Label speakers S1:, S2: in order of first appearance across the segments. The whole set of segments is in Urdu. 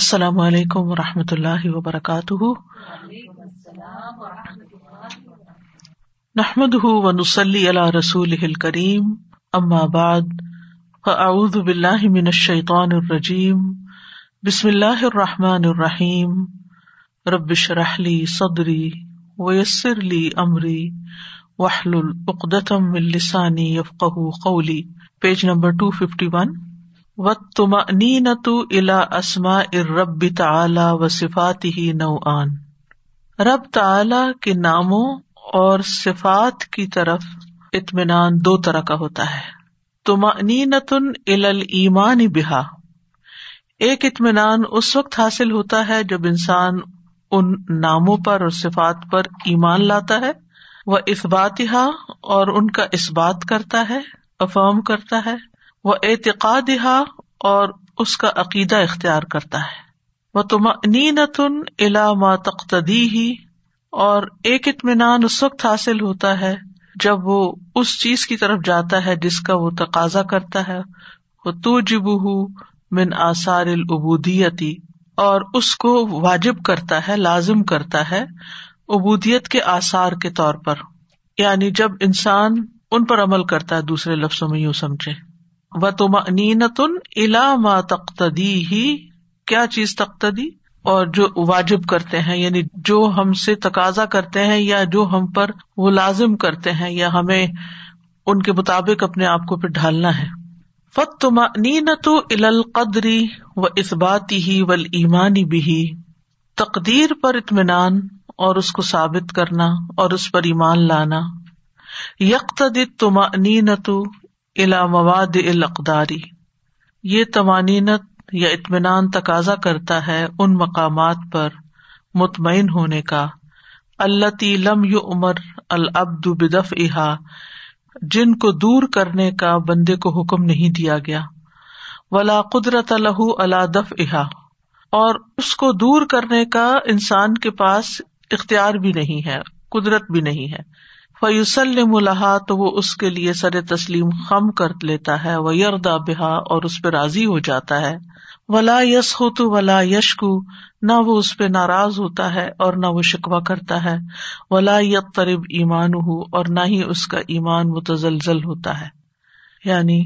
S1: السلام علیکم و رحمۃ اللہ وبرکاتہ۔ نحمد ونسلی علی رسول کریم ام آباد فاعوذ باللہ من الشیطان الرجیم، بسم اللہ الرحمٰن الرحیم۔ ربش رحلی صدری ویسر لی امری وحل العقدم السانی یفق قولی۔ Page number two fifty one و تم نینت الا اسما ارب تعلی و صفات ہی نو آن رب تعلی کے ناموں اور صفات کی طرف اطمینان دو طرح کا ہوتا ہے۔ تم نینت ال ایمان بحا ایک اطمینان اس وقت حاصل ہوتا ہے جب انسان ان ناموں پر اور صفات پر ایمان لاتا ہے۔ وہ اس اور ان کا اس بات کرتا ہے افام کرتا ہے۔ وہ اعتقاد اور اس کا عقیدہ اختیار کرتا ہے۔ وہ تم نینتن علامہ تختدی ہی اور ایک اطمینان اس وقت حاصل ہوتا ہے جب وہ اس چیز کی طرف جاتا ہے جس کا وہ تقاضا کرتا ہے۔ وہ تو جب من آثار العبودیتی اور اس کو واجب کرتا ہے، لازم کرتا ہے ابودیت کے آثار کے طور پر۔ یعنی جب انسان ان پر عمل کرتا ہے، دوسرے لفظوں میں یوں سمجھے و تم نینتن الا تختدی ہی کیا چیز تختدی اور جو واجب کرتے ہیں یعنی جو ہم سے تقاضا کرتے ہیں یا جو ہم پر وہ لازم کرتے ہیں، یا ہمیں ان کے مطابق اپنے آپ کو پھر ڈھالنا ہے۔ فت تم نینت القدری و اسباتی ہی ول ایمانی بھی تقدیر پر اطمینان اور اس کو ثابت کرنا اور اس پر ایمان لانا۔ یکتد تم نینت الا مواد الاقداری یہ توانینت یا اطمینان تقاضا کرتا ہے ان مقامات پر مطمئن ہونے کا۔ اللہ لم یو عمر العبد بدف احا جن کو دور کرنے کا بندے کو حکم نہیں دیا گیا۔ ولا قدرت الح اللہ دف احا اور اس کو دور کرنے کا انسان کے پاس اختیار بھی نہیں ہے، قدرت بھی نہیں ہے۔ فیوسلم الحا تو وہ اس کے لیے سر تسلیم خم کر لیتا ہے وہ یردا بحا اور اس پہ راضی ہو جاتا ہے۔ ولا یس ہو تو ولا یشکو نہ وہ اس پہ ناراض ہوتا ہے اور نہ وہ شکوا کرتا ہے۔ ولا یت طرب ایمان ہو اور نہ ہی اس کا ایمان متزلزل ہوتا ہے۔ یعنی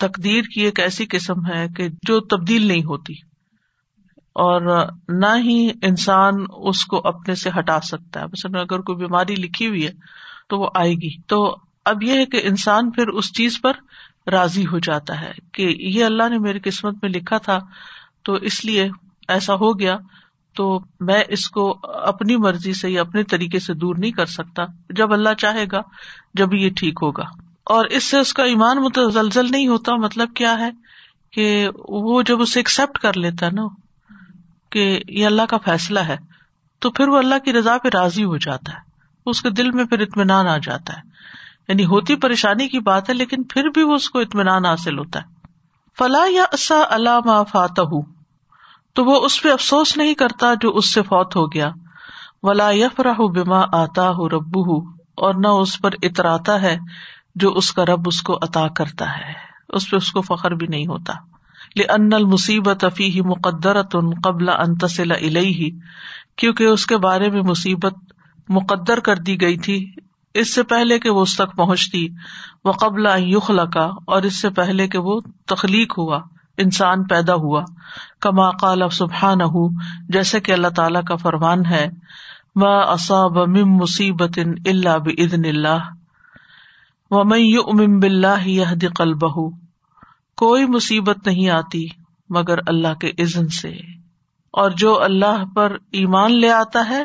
S1: تقدیر کی ایک ایسی قسم ہے کہ جو تبدیل نہیں ہوتی، اور نہ ہی انسان اس کو اپنے سے ہٹا سکتا ہے۔ مثلاً اگر کوئی بیماری لکھی ہوئی ہے تو وہ آئے گی۔ تو اب یہ ہے کہ انسان پھر اس چیز پر راضی ہو جاتا ہے کہ یہ اللہ نے میری قسمت میں لکھا تھا، تو اس لیے ایسا ہو گیا، تو میں اس کو اپنی مرضی سے یا اپنے طریقے سے دور نہیں کر سکتا۔ جب اللہ چاہے گا، جب یہ ٹھیک ہوگا۔ اور اس سے اس کا ایمان متزلزل نہیں ہوتا مطلب کیا ہے کہ وہ جب اسے ایکسپٹ کر لیتا ہے نا کہ یہ اللہ کا فیصلہ ہے، تو پھر وہ اللہ کی رضا پہ راضی ہو جاتا ہے۔ اس کے دل میں پھر اطمینان آ جاتا ہے۔ یعنی ہوتی پریشانی کی بات ہے، لیکن پھر بھی وہ اس کو اطمینان حاصل ہوتا ہے۔ فلاح یا اصا اللہ فات تو وہ اس پہ افسوس نہیں کرتا جو اس سے فوت ہو گیا۔ ولا یف راہ بیما آتا ہو ربو ہو اور نہ اس پر اتراتا ہے جو اس کا رب اس کو عطا کرتا ہے۔ اس پہ اس کو فخر بھی نہیں ہوتا۔ ان المصیبت افی مقدر تن قبل انتصل ہی کیونکہ اس کے بارے میں مصیبت مقدر کر دی گئی تھی۔ اس سے پہلے کہ وہ اس تک پہنچتی، وہ قبل یخلا کا اور اس سے پہلے کہ وہ تخلیق ہوا، انسان پیدا ہوا۔ کما قال سبحان جیسے کہ اللہ تعالی کا فرمان ہے اصاب مم مصیبت اللہ بدن اللہ و ام بلّہ یہ دقل بہ کوئی مصیبت نہیں آتی مگر اللہ کے عزن سے۔ اور جو اللہ پر ایمان لے آتا ہے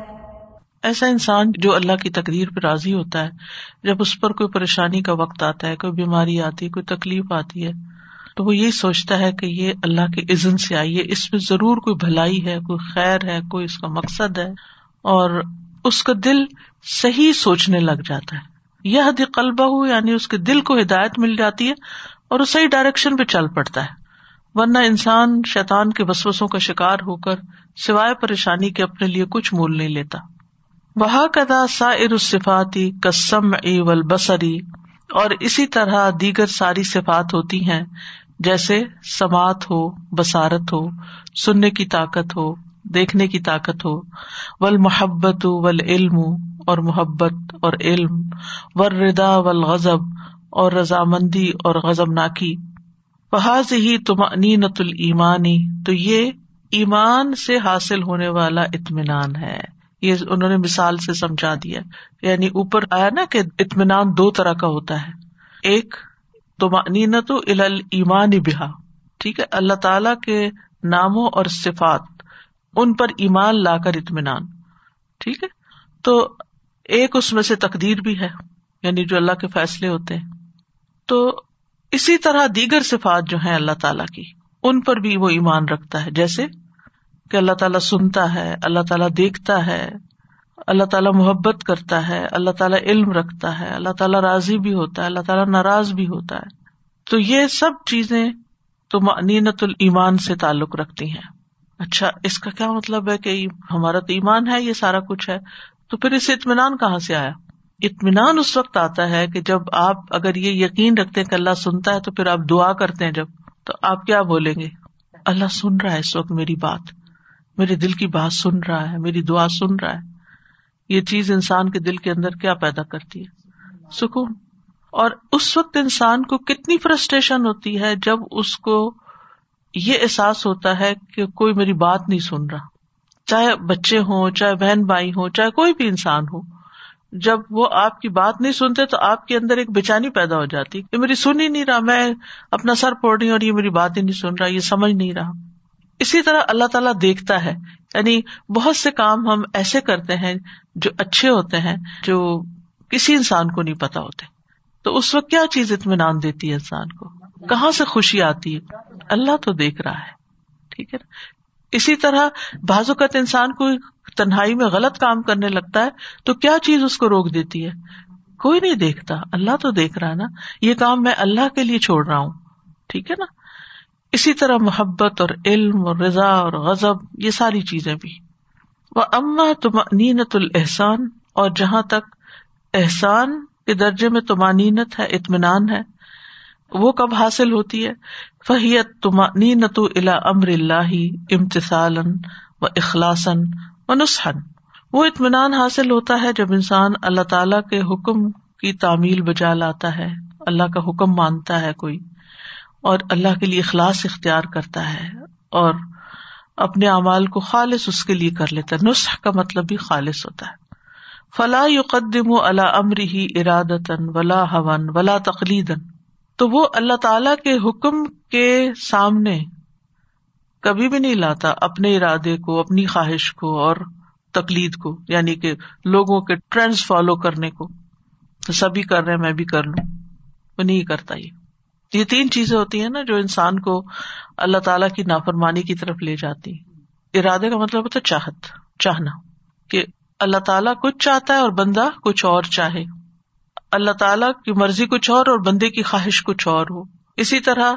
S1: ایسا انسان جو اللہ کی تقدیر پہ راضی ہوتا ہے، جب اس پر کوئی پریشانی کا وقت آتا ہے، کوئی بیماری آتی ہے، کوئی تکلیف آتی ہے، تو وہ یہی سوچتا ہے کہ یہ اللہ کے عزن سے آئی ہے۔ اس میں ضرور کوئی بھلائی ہے، کوئی خیر ہے، کوئی اس کا مقصد ہے، اور اس کا دل صحیح سوچنے لگ جاتا ہے۔ یہ قلبہ ہو یعنی اس کے دل کو ہدایت مل جاتی ہے اور وہ صحیح ڈائریکشن پہ چل پڑتا ہے۔ ورنہ انسان شیطان کے وسوسوں کا شکار ہو کر سوائے پریشانی کے اپنے لیے کچھ مول نہیں لیتا۔ وہ کدا سا ارصفاتی کسم ای بسری اور اسی طرح دیگر ساری صفات ہوتی ہیں، جیسے سماعت ہو بسارت ہو، سننے کی طاقت ہو، دیکھنے کی طاقت ہو ول محبت ول علم اور محبت اور علم ور ردا ول غزب اور رضامندی اور غزب ناکی بحاظ ہی تم نت المانی تو یہ ایمان سے حاصل ہونے والا اطمینان ہے۔ یہ انہوں نے مثال سے سمجھا دیا یعنی اوپر آیا نا کہ اطمینان دو طرح کا ہوتا ہے ایک تم نینت ایمان بہا، ٹھیک ہے، اللہ تعالی کے ناموں اور صفات، ان پر ایمان لا کر اطمینان، ٹھیک ہے، تو ایک اس میں سے تقدیر بھی ہے یعنی جو اللہ کے فیصلے ہوتے ہیں۔ تو اسی طرح دیگر صفات جو ہیں اللہ تعالیٰ کی، ان پر بھی وہ ایمان رکھتا ہے، جیسے کہ اللہ تعالیٰ سنتا ہے، اللہ تعالیٰ دیکھتا ہے، اللہ تعالیٰ محبت کرتا ہے، اللہ تعالیٰ علم رکھتا ہے، اللہ تعالیٰ راضی بھی ہوتا ہے، اللہ تعالیٰ ناراض بھی ہوتا ہے۔ تو یہ سب چیزیں تو معنینت المان سے تعلق رکھتی ہیں۔ اچھا اس کا کیا مطلب ہے کہ ہمارا تو ایمان ہے، یہ سارا کچھ ہے۔ تو پھر اس اطمینان کہاں سے آیا؟ اطمینان اس وقت آتا ہے کہ جب آپ اگر یہ یقین رکھتے ہیں کہ اللہ سنتا ہے تو پھر آپ دعا کرتے ہیں جب، تو آپ کیا بولیں گے؟ اللہ سن رہا ہے اس وقت میری بات۔ میرے دل کی بات سن رہا ہے، میری دعا سن رہا ہے۔ یہ چیز انسان کے دل کے اندر کیا پیدا کرتی ہے؟ سکون۔ اور اس وقت انسان کو کتنی فرسٹریشن ہوتی ہے جب اس کو یہ احساس ہوتا ہے کہ کوئی میری بات نہیں سن رہا۔ چاہے بچے ہوں، چاہے بہن بھائی ہوں، چاہے کوئی بھی انسان ہو، جب وہ آپ کی بات نہیں سنتے تو آپ کے اندر ایک بےچانی پیدا ہو جاتی کہ میری سن ہی نہیں رہا، میں اپنا سر پوڑ رہی ہوں اور یہ میری بات ہی نہیں سن رہا، یہ سمجھ نہیں رہا۔ اسی طرح اللہ تعالیٰ دیکھتا ہے یعنی بہت سے کام ہم ایسے کرتے ہیں جو اچھے ہوتے ہیں جو کسی انسان کو نہیں پتا ہوتے۔ تو اس وقت کیا چیز اطمینان دیتی ہے انسان کو؟ کہاں سے خوشی آتی ہے؟ اللہ تو دیکھ رہا ہے، ٹھیک ہے نا؟ اسی طرح بعض اوقات انسان کو تنہائی میں غلط کام کرنے لگتا ہے، تو کیا چیز اس کو روک دیتی ہے؟ کوئی نہیں دیکھتا، اللہ تو دیکھ رہا ہے نا۔ یہ کام میں اللہ کے لیے چھوڑ رہا ہوں، ٹھیک ہے نا؟ اسی طرح محبت اور علم اور رضا اور غزب یہ ساری چیزیں بھی۔ وہ اما تم نینت الحسان اور جہاں تک احسان کے درجے میں تمانینت ہے، اطمینان ہے، وہ کب حاصل ہوتی ہے؟ فہیت تما نینت الا امر اللہ امتسال و اخلاصن و نسخن وہ اطمینان حاصل ہوتا ہے جب انسان اللہ تعالی کے حکم کی تعمیل بجا لاتا ہے، اللہ کا حکم مانتا ہے کوئی۔ اور اللہ کے لیے اخلاص اختیار کرتا ہے اور اپنے اعمال کو خالص اس کے لیے کر لیتا ہے۔ نسخ کا مطلب بھی خالص ہوتا ہے۔ فلاح یقدم اللہ امر ہی ارادن ولا ہون ولا تقلیدن تو وہ اللہ تعالی کے حکم کے سامنے کبھی بھی نہیں لاتا اپنے ارادے کو، اپنی خواہش کو اور تقلید کو یعنی کہ لوگوں کے ٹرینڈس فالو کرنے کو۔ سبھی کر رہے میں بھی کر لوں۔ وہ نہیں کرتا یہ۔ یہ تین چیزیں ہوتی ہیں نا جو انسان کو اللہ تعالی کی نافرمانی کی طرف لے جاتی ارادے کا مطلب ہوتا ہے چاہت، چاہنا کہ اللہ تعالیٰ کچھ چاہتا ہے اور بندہ کچھ اور چاہے۔ اللہ تعالیٰ کی مرضی کچھ اور اور بندے کی خواہش کچھ اور ہو۔ اسی طرح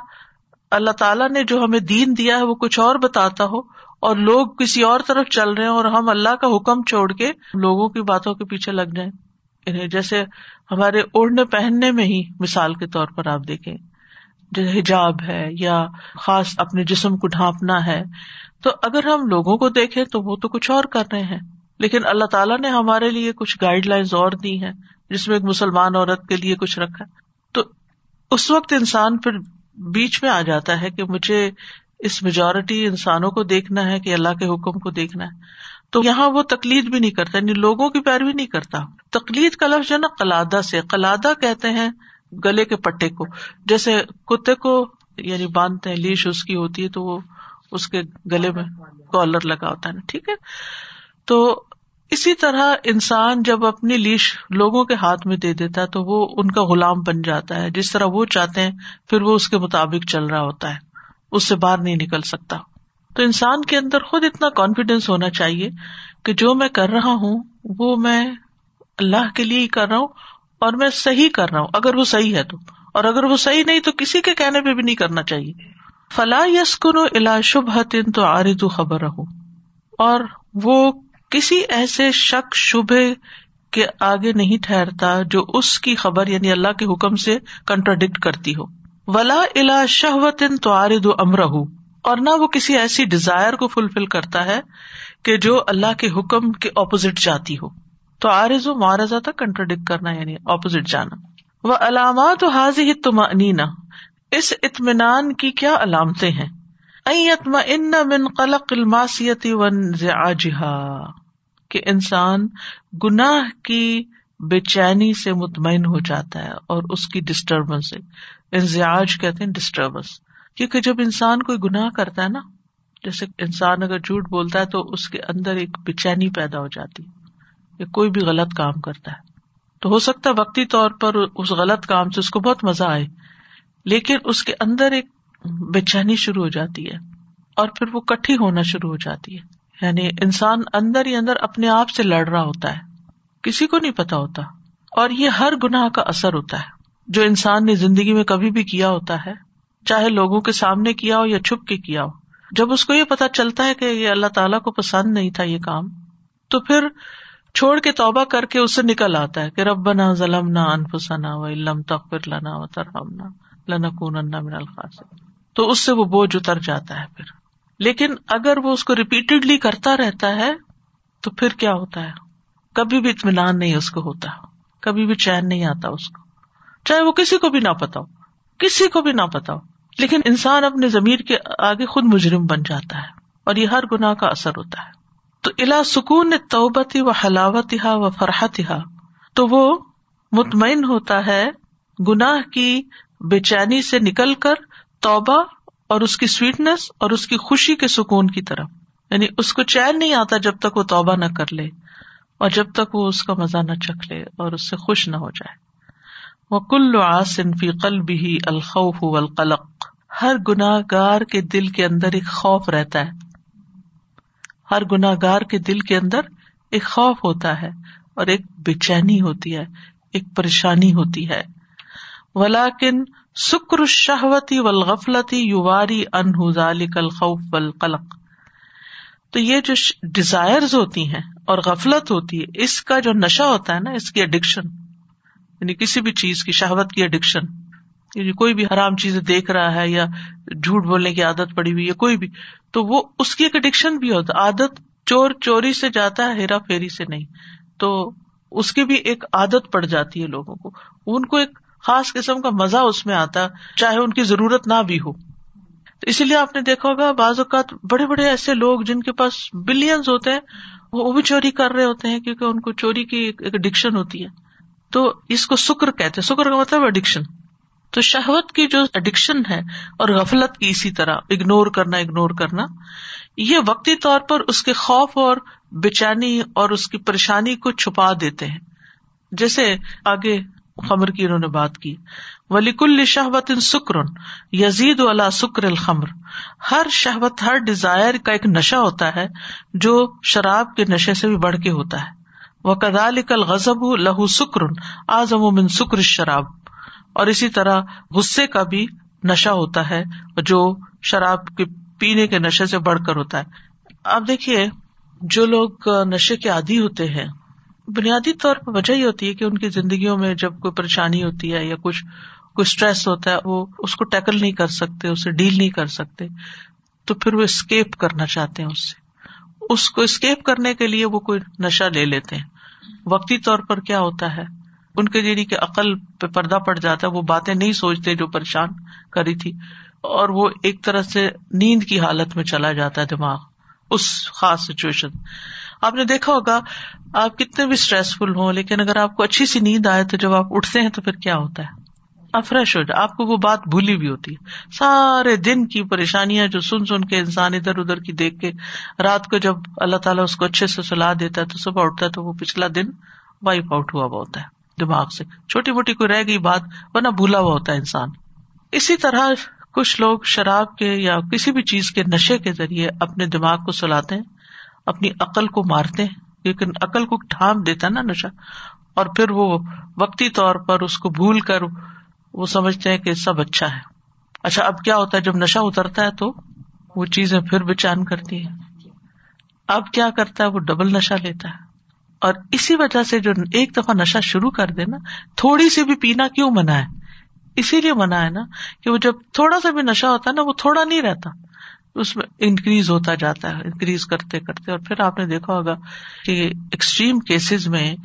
S1: اللہ تعالیٰ نے جو ہمیں دین دیا ہے وہ کچھ اور بتاتا ہو اور لوگ کسی اور طرف چل رہے ہیں اور ہم اللہ کا حکم چھوڑ کے لوگوں کی باتوں کے پیچھے لگ جائیں۔ جیسے ہمارے اوڑھنے پہننے میں ہی مثال کے طور پر آپ دیکھیں۔ جیسے حجاب ہے یا خاص اپنے جسم کو ڈھانپنا ہے، تو اگر ہم لوگوں کو دیکھیں تو وہ تو کچھ اور کر رہے ہیں۔ لیکن اللہ تعالیٰ نے ہمارے لیے کچھ گائڈ لائنس اور دی ہیں، جس میں ایک مسلمان عورت کے لیے کچھ رکھا تو اس وقت انسان پھر بیچ میں آ جاتا ہے کہ مجھے اس میجورٹی انسانوں کو دیکھنا ہے کہ اللہ کے حکم کو دیکھنا ہے۔ تو یہاں وہ تکلید بھی نہیں کرتا یعنی لوگوں کی پیروی نہیں کرتا۔ تکلید کا لفظ جو نا کلادہ سے۔ کلادہ کہتے ہیں گلے کے پٹے کو۔ جیسے کتے کو یعنی باندھتے ہیں، لیش اس کی ہوتی ہے تو وہ اس کے گلے میں کالر لگا ہوتا ہے نا، ٹھیک ہے؟ تو اسی طرح انسان جب اپنی لیش لوگوں کے ہاتھ میں دے دیتا ہے تو وہ ان کا غلام بن جاتا ہے۔ جس طرح وہ چاہتے ہیں، پھر وہ اس کے مطابق چل رہا ہوتا ہے۔ اس سے باہر نہیں نکل سکتا۔ تو انسان کے اندر خود اتنا کانفیڈینس ہونا چاہیے کہ جو میں کر رہا ہوں، وہ میں اللہ کے لیے ہی کر رہا ہوں۔ اور میں صحیح کر رہا ہوں، اگر وہ صحیح ہے تو۔ اور اگر وہ صحیح نہیں تو کسی کے کہنے پہ بھی نہیں کرنا چاہیے۔ فلاح یس کنو الا شبہ تن تو آرد خبر رہو اور وہ کسی ایسے شک، شبہ کے آگے نہیں ٹھہرتا جو اس کی خبر یعنی اللہ کے حکم سے کنٹراڈکٹ کرتی ہو۔ ولا الا شہوتن تو آرد امر اور نہ وہ کسی ایسی ڈیزائر کو فلفل کرتا ہے کہ جو اللہ کے حکم کے اپوزٹ جاتی ہو۔ تو آرز و معارضہ تک کنٹراڈکٹ کرنا یعنی اپوزٹ جانا۔ وہ علامات و حاضی تم اس اطمینان کی کیا علامتیں ہیں؟ ان من قلق الماسیتی ون کہ انسان گناہ کی بے چینی سے مطمئن ہو جاتا ہے اور اس کی ڈسٹربنس سے۔ انزیاج کہتے ہیں ڈسٹربنس کیونکہ جب انسان کوئی گناہ کرتا ہے نا، جیسے انسان اگر جھوٹ بولتا ہے تو اس کے اندر ایک بے چینی پیدا ہو جاتی۔ یا کوئی بھی غلط کام کرتا ہے۔ تو ہو سکتا ہے وقتی طور پر اس غلط کام سے اس کو بہت مزہ آئے، لیکن اس کے اندر ایک بے چینی شروع ہو جاتی ہے اور پھر وہ کٹھی ہونا شروع ہو جاتی ہے۔ یعنی انسان اندر ہی اندر اپنے آپ سے لڑ رہا ہوتا ہے، کسی کو نہیں پتا ہوتا۔ اور یہ ہر گناہ کا اثر ہوتا ہے۔ جو انسان نے زندگی میں کبھی بھی کیا ہوتا ہے، چاہے لوگوں کے سامنے کیا ہو یا چھپ کے کیا ہو، جب اس کو یہ پتا چلتا ہے کہ یہ اللہ تعالیٰ کو پسند نہیں تھا یہ کام، تو پھر چھوڑ کے توبہ کر کے اسے نکل آتا ہے کہ رب نہ ظلم نہ انفسنا و علم تخر لنا و ترحمنا لنکون من الخاص تو اس سے وہ بوجھ اتر جاتا ہے پھر۔ لیکن اگر وہ اس کو ریپیٹڈلی کرتا رہتا ہے، تو پھر کیا ہوتا ہے؟ کبھی بھی اطمینان نہیں اس کو ہوتا۔ کبھی بھی چین نہیں آتا اس کو۔ چاہے وہ کسی کو بھی نہ پتا ہو۔ کسی کو بھی نہ پتا ہو۔ لیکن انسان اپنے ضمیر کے آگے خود مجرم بن جاتا ہے اور یہ ہر گناہ کا اثر ہوتا ہے۔ تو الا سکون توبتی و حلاوت و فرحت تو وہ مطمئن ہوتا ہے گناہ کی بے چینی سے نکل کر توبہ اور اس کی سویٹنس اور اس کی خوشی کے سکون کی طرف۔ یعنی اس کو چین نہیں آتا جب تک وہ توبہ نہ کر لے اور جب تک وہ اس کا مزہ نہ چکھ لے اور اس سے خوش نہ ہو جائے۔ وہ کل آسن فی قلب ہی الخوف القلق ہر گناہ گار کے دل کے اندر ایک خوف رہتا ہے۔ ہر گناہ گار کے دل کے اندر ایک خوف ہوتا ہے اور ایک بے چینی ہوتی ہے، ایک پریشانی ہوتی ہے۔ ولاکن سکر شہوتی ولغفلتی یواری ذالک الخوف والقلق۔ تو یہ جو ڈیزائر ہوتی ہیں اور غفلت ہوتی ہے، اس کا جو نشہ ہوتا ہے نا، اس کی اڈکشن یعنی کسی بھی چیز کی، شہوت کی اڈکشن یعنی کوئی بھی حرام چیز دیکھ رہا ہے یا جھوٹ بولنے کی عادت پڑی ہوئی ہے، کوئی بھی۔ تو وہ اس کی ایک اڈکشن بھی ہوتا عادت چور چوری سے جاتا ہے، ہیرا پھیری سے نہیں۔ تو اس کی بھی ایک عادت پڑ جاتی ہے لوگوں کو۔ ان کو ایک خاص قسم کا مزہ اس میں آتا، چاہے ان کی ضرورت نہ بھی ہو۔ تو اسی لیے آپ نے دیکھا ہوگا، بعض اوقات بڑے بڑے ایسے لوگ جن کے پاس بلینز ہوتے ہیں، وہ بھی چوری کر رہے ہوتے ہیں کیونکہ ان کو چوری کی ایک اڈکشن ہوتی ہے۔ تو اس کو سکر کہتے ہیں۔ سکر کا مطلب اڈکشن تو شہوت کی جو اڈکشن ہے اور غفلت کی اسی طرح اگنور کرنا اگنور کرنا، یہ وقتی طور پر اس کے خوف اور بےچانی اور اس کی پریشانی کو چھپا دیتے ہیں۔ جیسے آگے خمر کی انہوں نے بات کی۔ ولیک شہوت ان سکر یزید والا سکر الخمر۔ ہر شہوت، ہر ڈیزائر کا ایک نشہ ہوتا ہے جو شراب کے نشے سے بھی بڑھ کے ہوتا ہے۔ وہ کدال کل غزب لہو سکر آزم من سکر شراب اور اسی طرح غصے کا بھی نشہ ہوتا ہے، جو شراب کے پینے کے نشے سے بڑھ کر ہوتا ہے۔ آپ دیکھیے، جو لوگ نشے کے عادی ہوتے ہیں، بنیادی طور پر وجہ ہی ہوتی ہے کہ ان کی زندگیوں میں جب کوئی پریشانی ہوتی ہے یا کچھ، کوئی اسٹریس ہوتا ہے، وہ اس کو ٹیکل نہیں کر سکتے، اسے ڈیل نہیں کر سکتے۔ تو پھر وہ اسکیپ کرنا چاہتے ہیں اس سے۔ اس کو اسکیپ کرنے کے لیے وہ کوئی نشہ لے لیتے ہیں۔ وقتی طور پر کیا ہوتا ہے؟ ان کے جیڑی کے عقل پہ پردہ پڑ جاتا ہے وہ باتیں نہیں سوچتے جو پریشان کری تھی۔ اور وہ ایک طرح سے نیند کی حالت میں چلا جاتا ہے دماغ، اس خاص سچویشن آپ نے دیکھا ہوگا، آپ کتنے بھی اسٹریسفل ہوں، لیکن اگر آپ کو اچھی سی نیند آئے تو جب آپ اٹھتے ہیں تو پھر کیا ہوتا ہے؟ آپ فریش ہو جائے آپ کو وہ بات بھولی بھی ہوتی ہے۔ سارے دن کی پریشانیاں جو سن سن کے انسان ادھر ادھر کی دیکھ کے، رات کو جب اللہ تعالیٰ اس کو اچھے سے سلا دیتا ہے تو صبح اٹھتا ہے تو وہ پچھلا دن وائپ آؤٹ ہوا ہوا ہوتا ہے۔ دماغ سے۔ چھوٹی موٹی کوئی رہ گئی بات، ورنہ بھولا ہوا ہوتا ہے انسان۔ اسی طرح کچھ لوگ شراب کے یا کسی بھی چیز کے نشے کے ذریعے اپنے دماغ کو سلاتے ہیں، اپنی عقل کو مارتے ہیں، لیکن عقل کو ڈھانپ دیتا نا نشہ۔ اور پھر وہ وقتی طور پر اس کو بھول کر وہ سمجھتے ہیں کہ سب اچھا ہے۔ اچھا اب کیا ہوتا ہے؟ جب نشہ اترتا ہے تو وہ چیزیں پھر بے چان کرتی ہے اب کیا کرتا ہے؟ وہ ڈبل نشہ لیتا ہے۔ اور اسی وجہ سے جو ایک دفعہ نشہ شروع کر دے نا، تھوڑی سی بھی پینا کیوں منع ہے اسی لیے منع ہے نا کہ وہ جب تھوڑا سا بھی نشہ ہوتا ہے نا، وہ تھوڑا نہیں رہتا۔ اس میں انکریز ہوتا جاتا ہے انکریز کرتے کرتے۔ اور پھر آپ نے دیکھا ہوگا کہ ایکسٹریم کیسز میں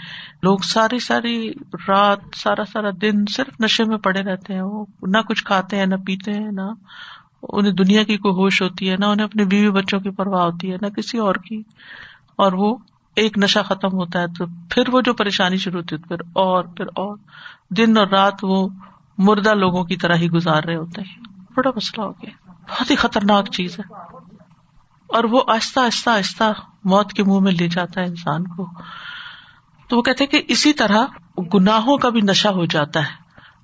S1: لوگ ساری ساری رات، سارا سارا دن صرف نشے میں پڑے رہتے ہیں۔ وہ نہ کچھ کھاتے ہیں، نہ پیتے ہیں، نہ انہیں دنیا کی کوئی ہوش ہوتی ہے، نہ انہیں اپنے بیوی بچوں کی پرواہ ہوتی ہے، نہ کسی اور کی۔ اور وہ ایک نشہ ختم ہوتا ہے تو پھر وہ جو پریشانی شروع ہوتی ہے پھر اور پھر اور دن اور رات وہ مردہ لوگوں کی طرح ہی گزار رہے ہوتے ہیں۔ بڑا مسئلہ ہو گیا۔ بہت ہی خطرناک چیز ہے۔ اور وہ آہستہ آہستہ آہستہ موت کے منہ میں لے جاتا ہے انسان کو۔ تو وہ کہتے کہ اسی طرح گناہوں کا بھی نشہ ہو جاتا ہے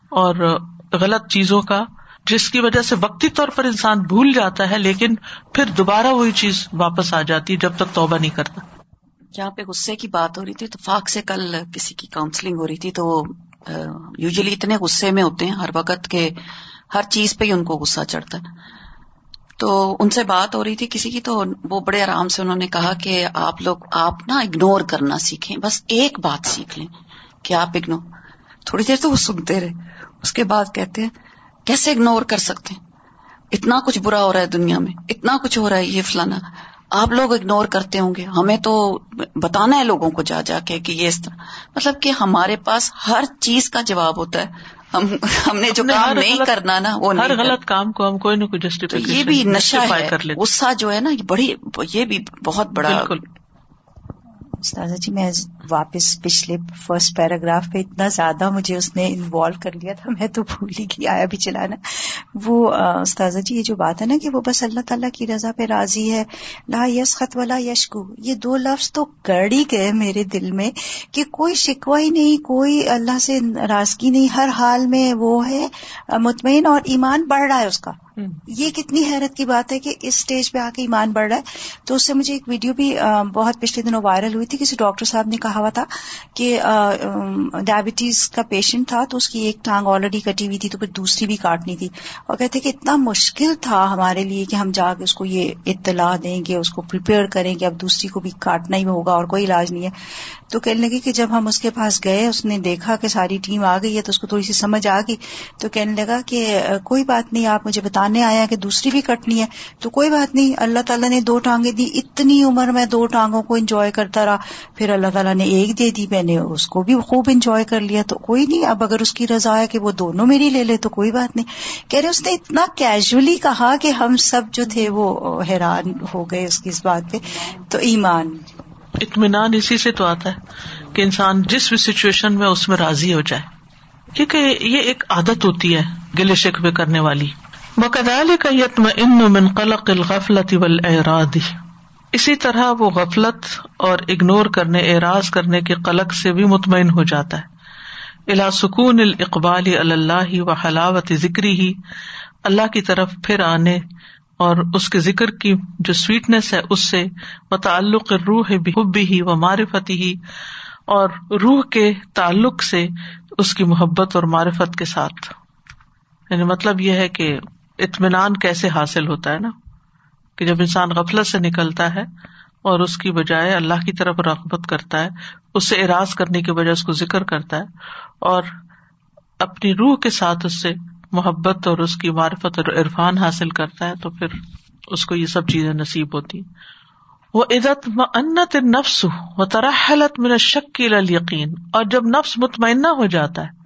S1: اور غلط چیزوں کا، جس کی وجہ سے وقتی طور پر انسان بھول جاتا ہے لیکن پھر دوبارہ وہی چیز واپس آ جاتی ہے جب تک توبہ نہیں کرتا۔
S2: جہاں پہ غصے کی بات ہو رہی تھی تو فاق سے کل کسی کی کاؤنسلنگ ہو رہی تھی تو یوزلی اتنے غصے میں ہوتے ہیں، ہر وقت کے ہر چیز پہ ہی ان کو غصہ چڑھتا ہے۔ تو ان سے بات ہو رہی تھی کسی کی تو وہ بڑے آرام سے انہوں نے کہا کہ آپ لوگ، آپ نا اگنور کرنا سیکھیں، بس ایک بات سیکھ لیں کہ آپ اگنور تھوڑی دیر تو وہ سنتے رہے، اس کے بعد کہتے ہیں، کیسے اگنور کر سکتے ہیں؟ اتنا کچھ برا ہو رہا ہے دنیا میں، اتنا کچھ ہو رہا ہے یہ فلانا۔ آپ لوگ اگنور کرتے ہوں گے۔ ہمیں تو بتانا ہے لوگوں کو جا جا کے کہ یہ اس طرح مطلب کہ ہمارے پاس ہر چیز کا جواب ہوتا ہے۔ ہم ہم نے جو کام نہیں کرنا نا وہ
S1: ہر غلط کام کو ہم کوئی نہ کوئی
S2: یہ بھی نشہ ہے۔ غصہ جو ہے نا یہ بڑی یہ بھی بہت بڑا
S3: استاذہ جی میں واپس پچھلے فرسٹ پیراگراف پہ اتنا زیادہ مجھے اس نے انوالو کر لیا تھا، میں تو بھول ہی گئی، آیا بھی چلانا۔ وہ، استاذہ جی یہ جو بات ہے نا کہ وہ بس اللہ تعالیٰ کی رضا پہ راضی ہے۔ لا یس خط والا یشکو۔ یہ دو لفظ تو کر ہی گئے میرے دل میں کہ کوئی شکوا ہی نہیں، کوئی اللہ سے ناراضگی نہیں۔ ہر حال میں وہ ہے مطمئن اور ایمان بڑھ رہا ہے اس کا۔ یہ کتنی حیرت کی بات ہے کہ اس اسٹیج پہ آ کے ایمان بڑھ رہا ہے۔ تو اس سے مجھے ایک ویڈیو بھی بہت پچھلے دنوں وائرل ہوئی تھی۔ کسی ڈاکٹر صاحب نے کہا ہوا تھا کہ ڈائبٹیز کا پیشنٹ تھا تو اس کی ایک ٹانگ آلریڈی کٹی ہوئی تھی تو پھر دوسری بھی کاٹنی تھی۔ اور کہتے کہ اتنا مشکل تھا ہمارے لیے کہ ہم جا کے اس کو یہ اطلاع دیں گے، اس کو پریپیئر کریں گے۔ اب دوسری کو بھی کاٹنا ہی ہوگا اور کوئی علاج نہیں ہے۔ تو کہنے لگے کہ جب ہم اس کے پاس گئے، اس نے دیکھا کہ ساری ٹیم آ گئی ہے تو اس کو تھوڑی سی سمجھ آ گئی۔ تو کہنے لگا کہ کوئی بات نہیں، آپ مجھے بتانے آیا کہ دوسری بھی کٹنی ہے، تو کوئی بات نہیں، اللہ تعالیٰ نے دو ٹانگیں دی، اتنی عمر میں دو ٹانگوں کو انجوائے کرتا رہا، پھر اللہ تعالیٰ نے ایک دے دی، میں نے اس کو بھی خوب انجوائے کر لیا، تو کوئی نہیں، اب اگر اس کی رضا ہے کہ وہ دونوں میری لے لے، تو کوئی بات نہیں۔ کہہ رہے، اس نے اتنا کیجولی کہا کہ ہم سب جو تھے وہ حیران ہو گئے اس کی اس بات پہ۔ تو ایمان۔
S1: اطمینان اسی سے تو آتا ہے کہ انسان جس بھی سچویشن میں اس میں راضی ہو جائے۔ کیونکہ یہ ایک عادت ہوتی ہے گلے شکوے کرنے والی۔ بکدال کا یتم ان من قلق الغفلت والاراد اسی طرح وہ غفلت اور اگنور کرنے، اعراض کرنے کے قلق سے بھی مطمئن ہو جاتا ہے۔ الا سکون الاقبال اللہ و حلاوت ذکری ہی اللہ کی طرف پھر آنے اور اس کے ذکر کی جو سویٹنیس ہے، اس سے وہ تعلق روح حبی ہی و معرفت ہی اور روح کے تعلق سے اس کی محبت اور معرفت کے ساتھ۔ یعنی مطلب یہ ہے کہ اطمینان کیسے حاصل ہوتا ہے نا؟ کہ جب انسان غفلت سے نکلتا ہے اور اس کی بجائے اللہ کی طرف رغبت کرتا ہے، اس سے اراض کرنے کی وجہ اس کو ذکر کرتا ہے اور اپنی روح کے ساتھ اس سے محبت اور اس کی معرفت اور عرفان حاصل کرتا ہے، تو پھر اس کو یہ سب چیزیں نصیب ہوتی وہ عزت منت نفس و ترحلت من شک کی یقین اور جب نفس مطمئنہ ہو جاتا ہے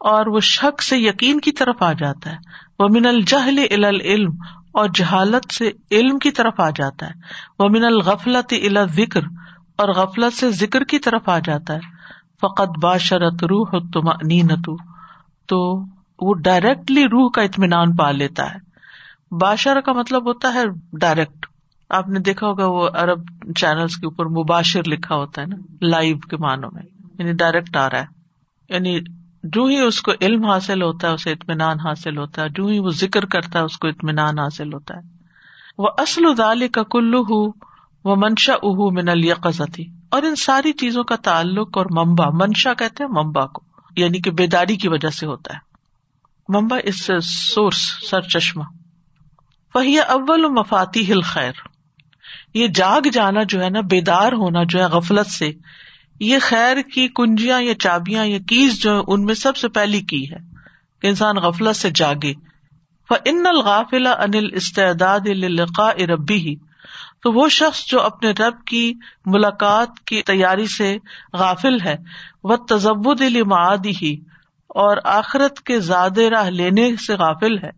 S1: اور وہ شک سے یقین کی طرف آ جاتا ہے۔ وہ من الجہل علم اور جہالت سے علم کی طرف آ جاتا ہے۔ وہ من الغفلت الا ذکر اور غفلت سے ذکر کی طرف آ جاتا ہے۔ فقط باشرت روح تم تو وہ ڈائریکٹلی روح کا اطمینان پا لیتا ہے۔ باشر کا مطلب ہوتا ہے ڈائریکٹ آپ نے دیکھا ہوگا وہ ارب چینلس کے اوپر مباشر لکھا ہوتا ہے نا لائیو کے معنوں میں یعنی ڈائریکٹ آ رہا ہے۔ یعنی جو ہی اس کو علم حاصل ہوتا ہے، اسے اطمینان حاصل ہوتا ہے۔ جو ہی وہ ذکر کرتا ہے، اس کو اطمینان حاصل ہوتا ہے۔ وہ اصل ادال کا کلو ہو وہ منشا اہ من القزتی اور ان ساری چیزوں کا تعلق اور ممبا منشا کہتے ہیں ممبا کو یعنی کہ بیداری کی وجہ سے ہوتا ہے۔ ممبا اس سے سورس سر چشمہ وہی اول مفاتی ہل خیر یہ جاگ جانا جو ہے نا، بیدار ہونا جو ہے غفلت سے یہ خیر کی کنجیاں یا چابیاں یا کیز جو ہے ان میں سب سے پہلی کی ہے کہ انسان غفلت سے جاگے۔ ان الغافل انل استعداد ربی ہی تو وہ شخص جو اپنے رب کی ملاقات کی تیاری سے غافل ہے۔ وہ تزبد معادی ہی اور آخرت کے زیادہ راہ لینے سے غافل ہے۔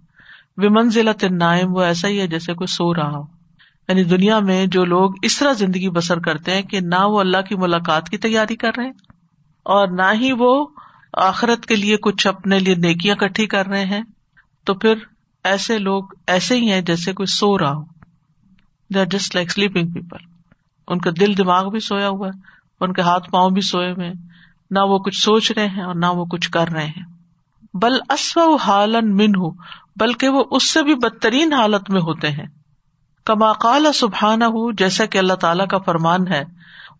S1: منزلت نائم۔ وہ ایسا ہی ہے جیسے کوئی سو رہا ہو۔ یعنی دنیا میں جو لوگ اس طرح زندگی بسر کرتے ہیں کہ نہ وہ اللہ کی ملاقات کی تیاری کر رہے ہیں اور نہ ہی وہ آخرت کے لیے کچھ اپنے لیے نیکیاں کٹھی کر رہے ہیں، تو پھر ایسے لوگ ایسے ہی ہیں جیسے کوئی سو رہا ہو۔ They are just like sleeping people ان کا دل دماغ بھی سویا ہوا ہے، ان کے ہاتھ پاؤں بھی سوئے ہوئے نہ وہ کچھ سوچ رہے ہیں اور نہ وہ کچھ کر رہے ہیں۔ بل اسو حالن من ہو بلکہ وہ اس سے بھی بدترین حالت میں ہوتے ہیں۔ کما قال سبحان ہو جیسا کہ اللہ تعالیٰ کا فرمان ہے،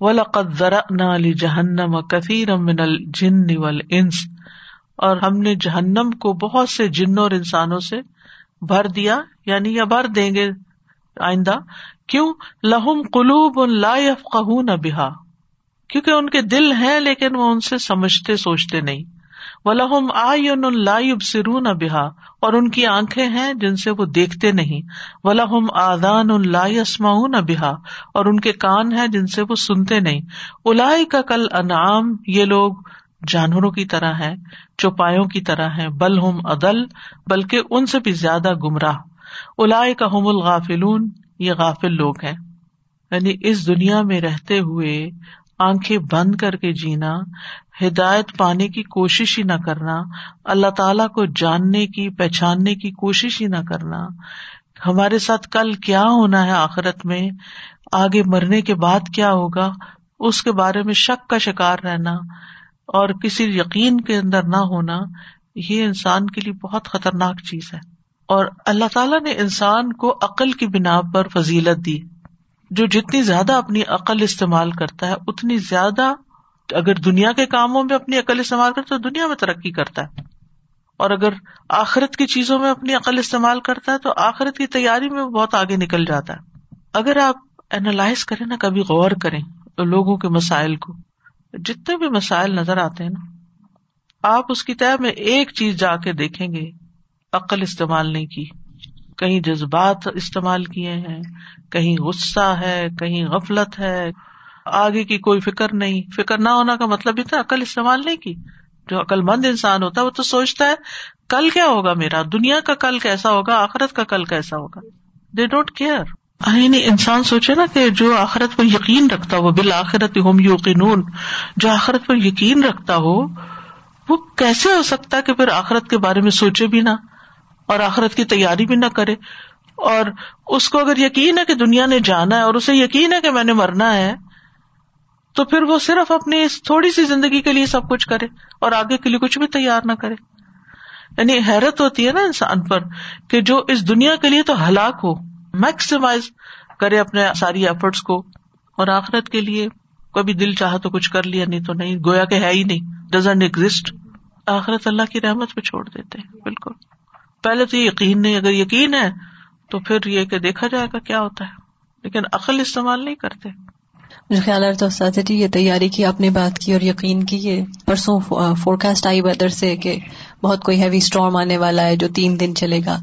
S1: وَلَقَدْ ذَرَأْنَا لِجَهَنَّمَ اور ہم نے جہنم کو بہت سے جنوں اور انسانوں سے بھر دیا یعنی یا بھر دیں گے آئندہ۔ کیوں؟ لہم قلوب لا يفقهون بها۔ کیونکہ ان کے دل ہیں، لیکن وہ ان سے سمجھتے، سوچتے نہیں۔ وہ آئن لا سرون بحا اور ان کی آنکھیں ہیں جن سے وہ دیکھتے نہیں۔ و لہم آدان لا یسما بحا اور ان کے کان ہیں جن سے وہ سنتے نہیں۔ الائی کا کل انعام یہ لوگ جانوروں کی طرح ہے چوپایوں کی طرح ہے بل ہم عدل بلکہ ان سے بھی زیادہ گمراہ۔ الاائے کا ہم الغافلون، یہ غافل لوگ ہیں۔ یعنی اس دنیا میں رہتے ہوئے آنکھیں بند کر کے جینا، ہدایت پانے کی کوشش ہی نہ کرنا، اللہ تعالی کو جاننے کی، پہچاننے کی کوشش ہی نہ کرنا۔ ہمارے ساتھ کل کیا ہونا ہے آخرت میں؟ آگے مرنے کے بعد کیا ہوگا؟ اس کے بارے میں شک کا شکار رہنا اور کسی یقین کے اندر نہ ہونا، یہ انسان کے لیے بہت خطرناک چیز ہے۔ اور اللہ تعالیٰ نے انسان کو عقل کی بنا پر فضیلت دی۔ جو جتنی زیادہ اپنی عقل استعمال کرتا ہے، اتنی زیادہ اگر دنیا کے کاموں میں اپنی عقل استعمال کرتا ہے، تو دنیا میں ترقی کرتا ہے۔ اور اگر آخرت کی چیزوں میں اپنی عقل استعمال کرتا ہے، تو آخرت کی تیاری میں بہت آگے نکل جاتا ہے۔ اگر آپ اینالائز کریں نا، کبھی غور کریں لوگوں کے مسائل کو، جتنے بھی مسائل نظر آتے ہیں نا، آپ اس کی طے میں ایک چیز جا کے دیکھیں گے، عقل استعمال نہیں کی۔ کہیں جذبات استعمال کیے ہیں، کہیں غصہ ہے، کہیں غفلت ہے۔ آگے کی کوئی فکر نہیں۔ فکر نہ ہونا کا مطلب یہ تھا، عقل استعمال نہیں کی۔ جو عقل مند انسان ہوتا ہے، وہ تو سوچتا ہے، کل کیا ہوگا میرا؟ دنیا کا کل کیسا ہوگا؟ آخرت کا کل کیسا ہوگا؟ دے ڈونٹ کیئر نہیں انسان سوچے نا کہ جو آخرت پر یقین رکھتا ہو، بالآخرت ہوم یوقینون جو آخرت پر یقین رکھتا ہو، وہ کیسے ہو سکتا ہے کہ پھر آخرت کے بارے میں سوچے بھی نہ؟ اور آخرت کی تیاری بھی نہ کرے۔ اور اس کو اگر یقین ہے کہ دنیا نے جانا ہے اور اسے یقین ہے کہ میں نے مرنا ہے، تو پھر وہ صرف اپنی اس تھوڑی سی زندگی کے لیے سب کچھ کرے اور آگے کے لیے کچھ بھی تیار نہ کرے۔ یعنی حیرت ہوتی ہے نا انسان پر کہ جو اس دنیا کے لیے تو ہلاک ہو میکسیمائز کرے اپنے ساری ایفرٹس کو۔ اور آخرت کے لیے کبھی دل چاہا تو کچھ کر لیا، نہیں تو نہیں، گویا کہ ہے ہی نہیں ڈزنٹ ایگزٹ آخرت اللہ کی رحمت پہ چھوڑ دیتے ہیں، بالکل۔ پہلے تو یہ یقین نہیں، اگر یقین ہے تو پھر یہ کہ دیکھا جائے گا کیا ہوتا ہے۔ لیکن عقل استعمال نہیں کرتے۔
S4: مجھے خیال ہے تو جی یہ تیاری کی آپ نے بات کی اور یقین کی، یہ پرسوں فورکاسٹ آئی ویدر سے کہ بہت کوئی ہیوی اسٹارم آنے والا ہے جو تین دن چلے گا۔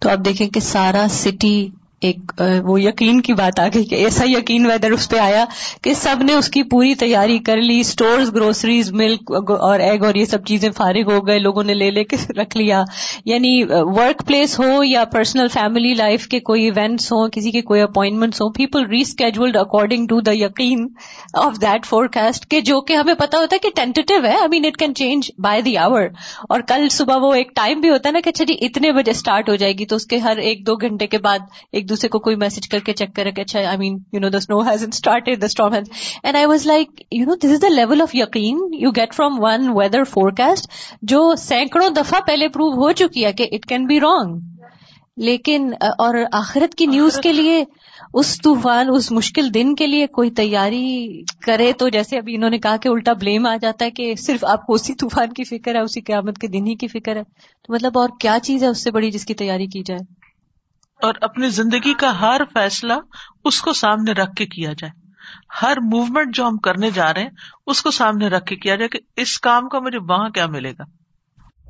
S4: تو آپ دیکھیں کہ سارا سٹی ایک وہ یقین کی بات آ گئی کہ ایسا یقین ویدر اس پہ آیا کہ سب نے اس کی پوری تیاری کر لی اسٹور گروسریز ملک اور ایگ اور یہ سب چیزیں فارغ ہو گئے، لوگوں نے لے لے کے رکھ لیا۔ یعنی ورک پلیس ہو یا پرسنل فیملی لائف کے کوئی ایونٹس ہوں، کسی کے کوئی اپوائنٹمنٹس ہوں people rescheduled according to the یقین آف دیٹ فور کاسٹ کہ جو کہ ہمیں پتا ہوتا ہے کہ ٹینٹیو ہے۔ I mean it can change by the hour اور کل صبح وہ ایک ٹائم بھی ہوتا ہے نا کہ اچھا جی اتنے بجے اسٹارٹ ہو جائے گی تو اس کے ہر ایک دو گھنٹے کے بعد ایک دوسرے کو کوئی میسج کر کے چیک کرے کہ اچھا آئی مین you know the snow has started the storm has end I was like you know this is the level of یقین you get from one weather forecast جو سینکڑوں دفعہ پہلے پروو ہو چکی ہے کہ اٹ کین بی رانگ لیکن uh, اور آخرت کی نیوز کے لیے اس طوفان، اس مشکل دن کے لیے کوئی تیاری کرے تو جیسے ابھی انہوں نے کہا کہ الٹا بلیم آ جاتا ہے کہ صرف آپ کو اسی طوفان کی فکر ہے، اسی قیامت کے دن ہی کی فکر ہے. تو مطلب اور کیا چیز ہے اس سے بڑی جس کی تیاری کی جائے؟
S1: اور اپنی زندگی کا ہر فیصلہ اس کو سامنے رکھ کے کیا جائے۔ ہر موومنٹ جو ہم کرنے جا رہے ہیں، اس کو سامنے رکھ کے کیا جائے کہ اس کام کا مجھے وہاں کیا ملے گا۔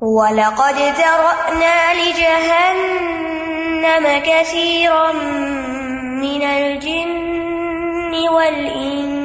S5: وَلَقَدْ ذَرَأْنَا لِجَهَنَّمَ كَثِيرًا مِنَ الْجِنِّ وَالْإِنسِ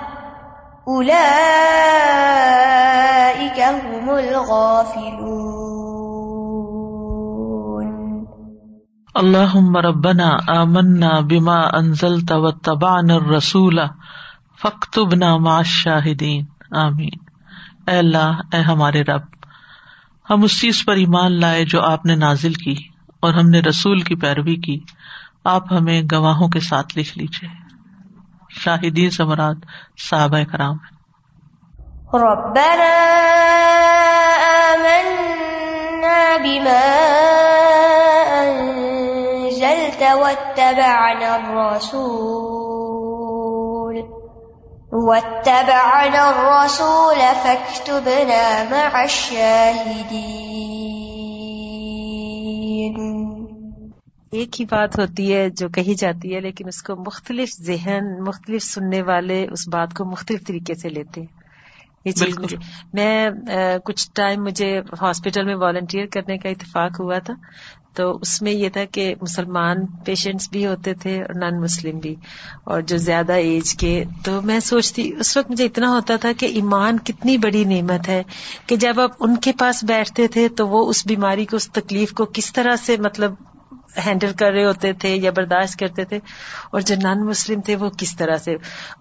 S5: أُولَئِكَ هُمُ الْغَافِلُونَ.
S1: اللهم ربنا آمنا بما انزلت واتبعنا الرسول فاكتبنا مع الشاهدين. آمین. اے اللہ، اے ہمارے رب، ہم اس چیز پر ایمان لائے جو آپ نے نازل کی اور ہم نے رسول کی پیروی کی۔ آپ ہمیں گواہوں کے ساتھ لکھ لیجیے شاہدین سے مراد صحابہ کرام
S5: ربنا آمنا بما أنزلت واتبعنا الرسول۔ واتبعنا الرسول فاكتبنا مع الشاهدين۔
S6: ایک ہی بات ہوتی ہے جو کہی جاتی ہے لیکن اس کو مختلف ذہن مختلف سننے والے اس بات کو مختلف طریقے سے لیتے ہیں۔ یہ چیز۔ مجھے میں کچھ ٹائم مجھے ہاسپٹل میں والنٹیئر کرنے کا اتفاق ہوا تھا۔ تو اس میں یہ تھا کہ مسلمان پیشنٹس بھی ہوتے تھے اور نان مسلم بھی۔ اور جو زیادہ ایج کے تو میں سوچتی اس وقت مجھے اتنا ہوتا تھا کہ ایمان کتنی بڑی نعمت ہے کہ جب آپ ان کے پاس بیٹھتے تھے تو وہ اس بیماری کو اس تکلیف کو کس طرح سے مطلب ہینڈل کر رہے ہوتے تھے یا برداشت کرتے تھے اور جو نان مسلم تھے وہ کس طرح سے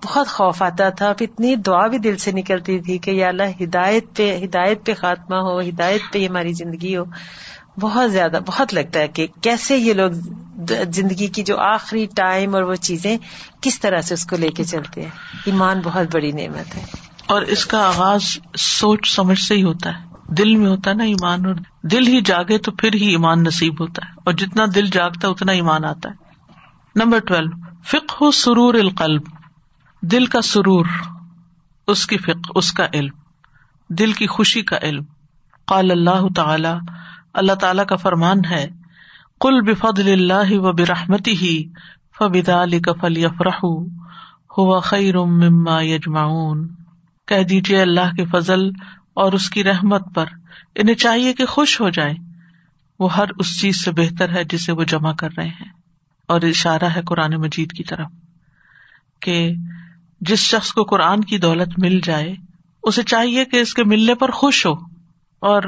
S6: بہت خوف آتا تھا پھر اتنی دعا بھی دل سے نکلتی تھی کہ یا اللہ ہدایت پہ ہدایت پہ خاتمہ ہو، ہدایت پہ ہماری زندگی ہو۔ بہت زیادہ، بہت لگتا ہے کہ کیسے یہ لوگ زندگی کی جو آخری ٹائم اور وہ چیزیں کس طرح سے اس کو لے کے چلتے ہیں۔ ایمان بہت بڑی نعمت ہے۔
S1: اور اس کا آغاز سوچ سمجھ سے ہی ہوتا ہے۔ دل میں ہوتا ہے نا ایمان اور دل ہی جاگے تو پھر ہی ایمان نصیب ہوتا ہے اور جتنا دل جاگتا ہے اتنا ایمان آتا ہے۔ نمبر ٹویلو فک سرور القلب۔ دل کا سرور، اس کی فک اس کا علم۔ دل کی خوشی کا علم۔ قال اللہ تعالی اللہ تعالی کا فرمان ہے کل بفضل اللہ و برحمتی ہی فبدا علی کفل یفرح ہوا خیر مما یجمعون۔ کہہ دیجیے اللہ کے فضل اور اس کی رحمت پر انہیں چاہیے کہ خوش ہو جائیں۔ وہ ہر اس چیز سے بہتر ہے جسے وہ جمع کر رہے ہیں۔ اور اشارہ ہے قرآن مجید کی طرف کہ جس شخص کو قرآن کی دولت مل جائے، اسے چاہیے کہ اس کے ملنے پر خوش ہو۔ اور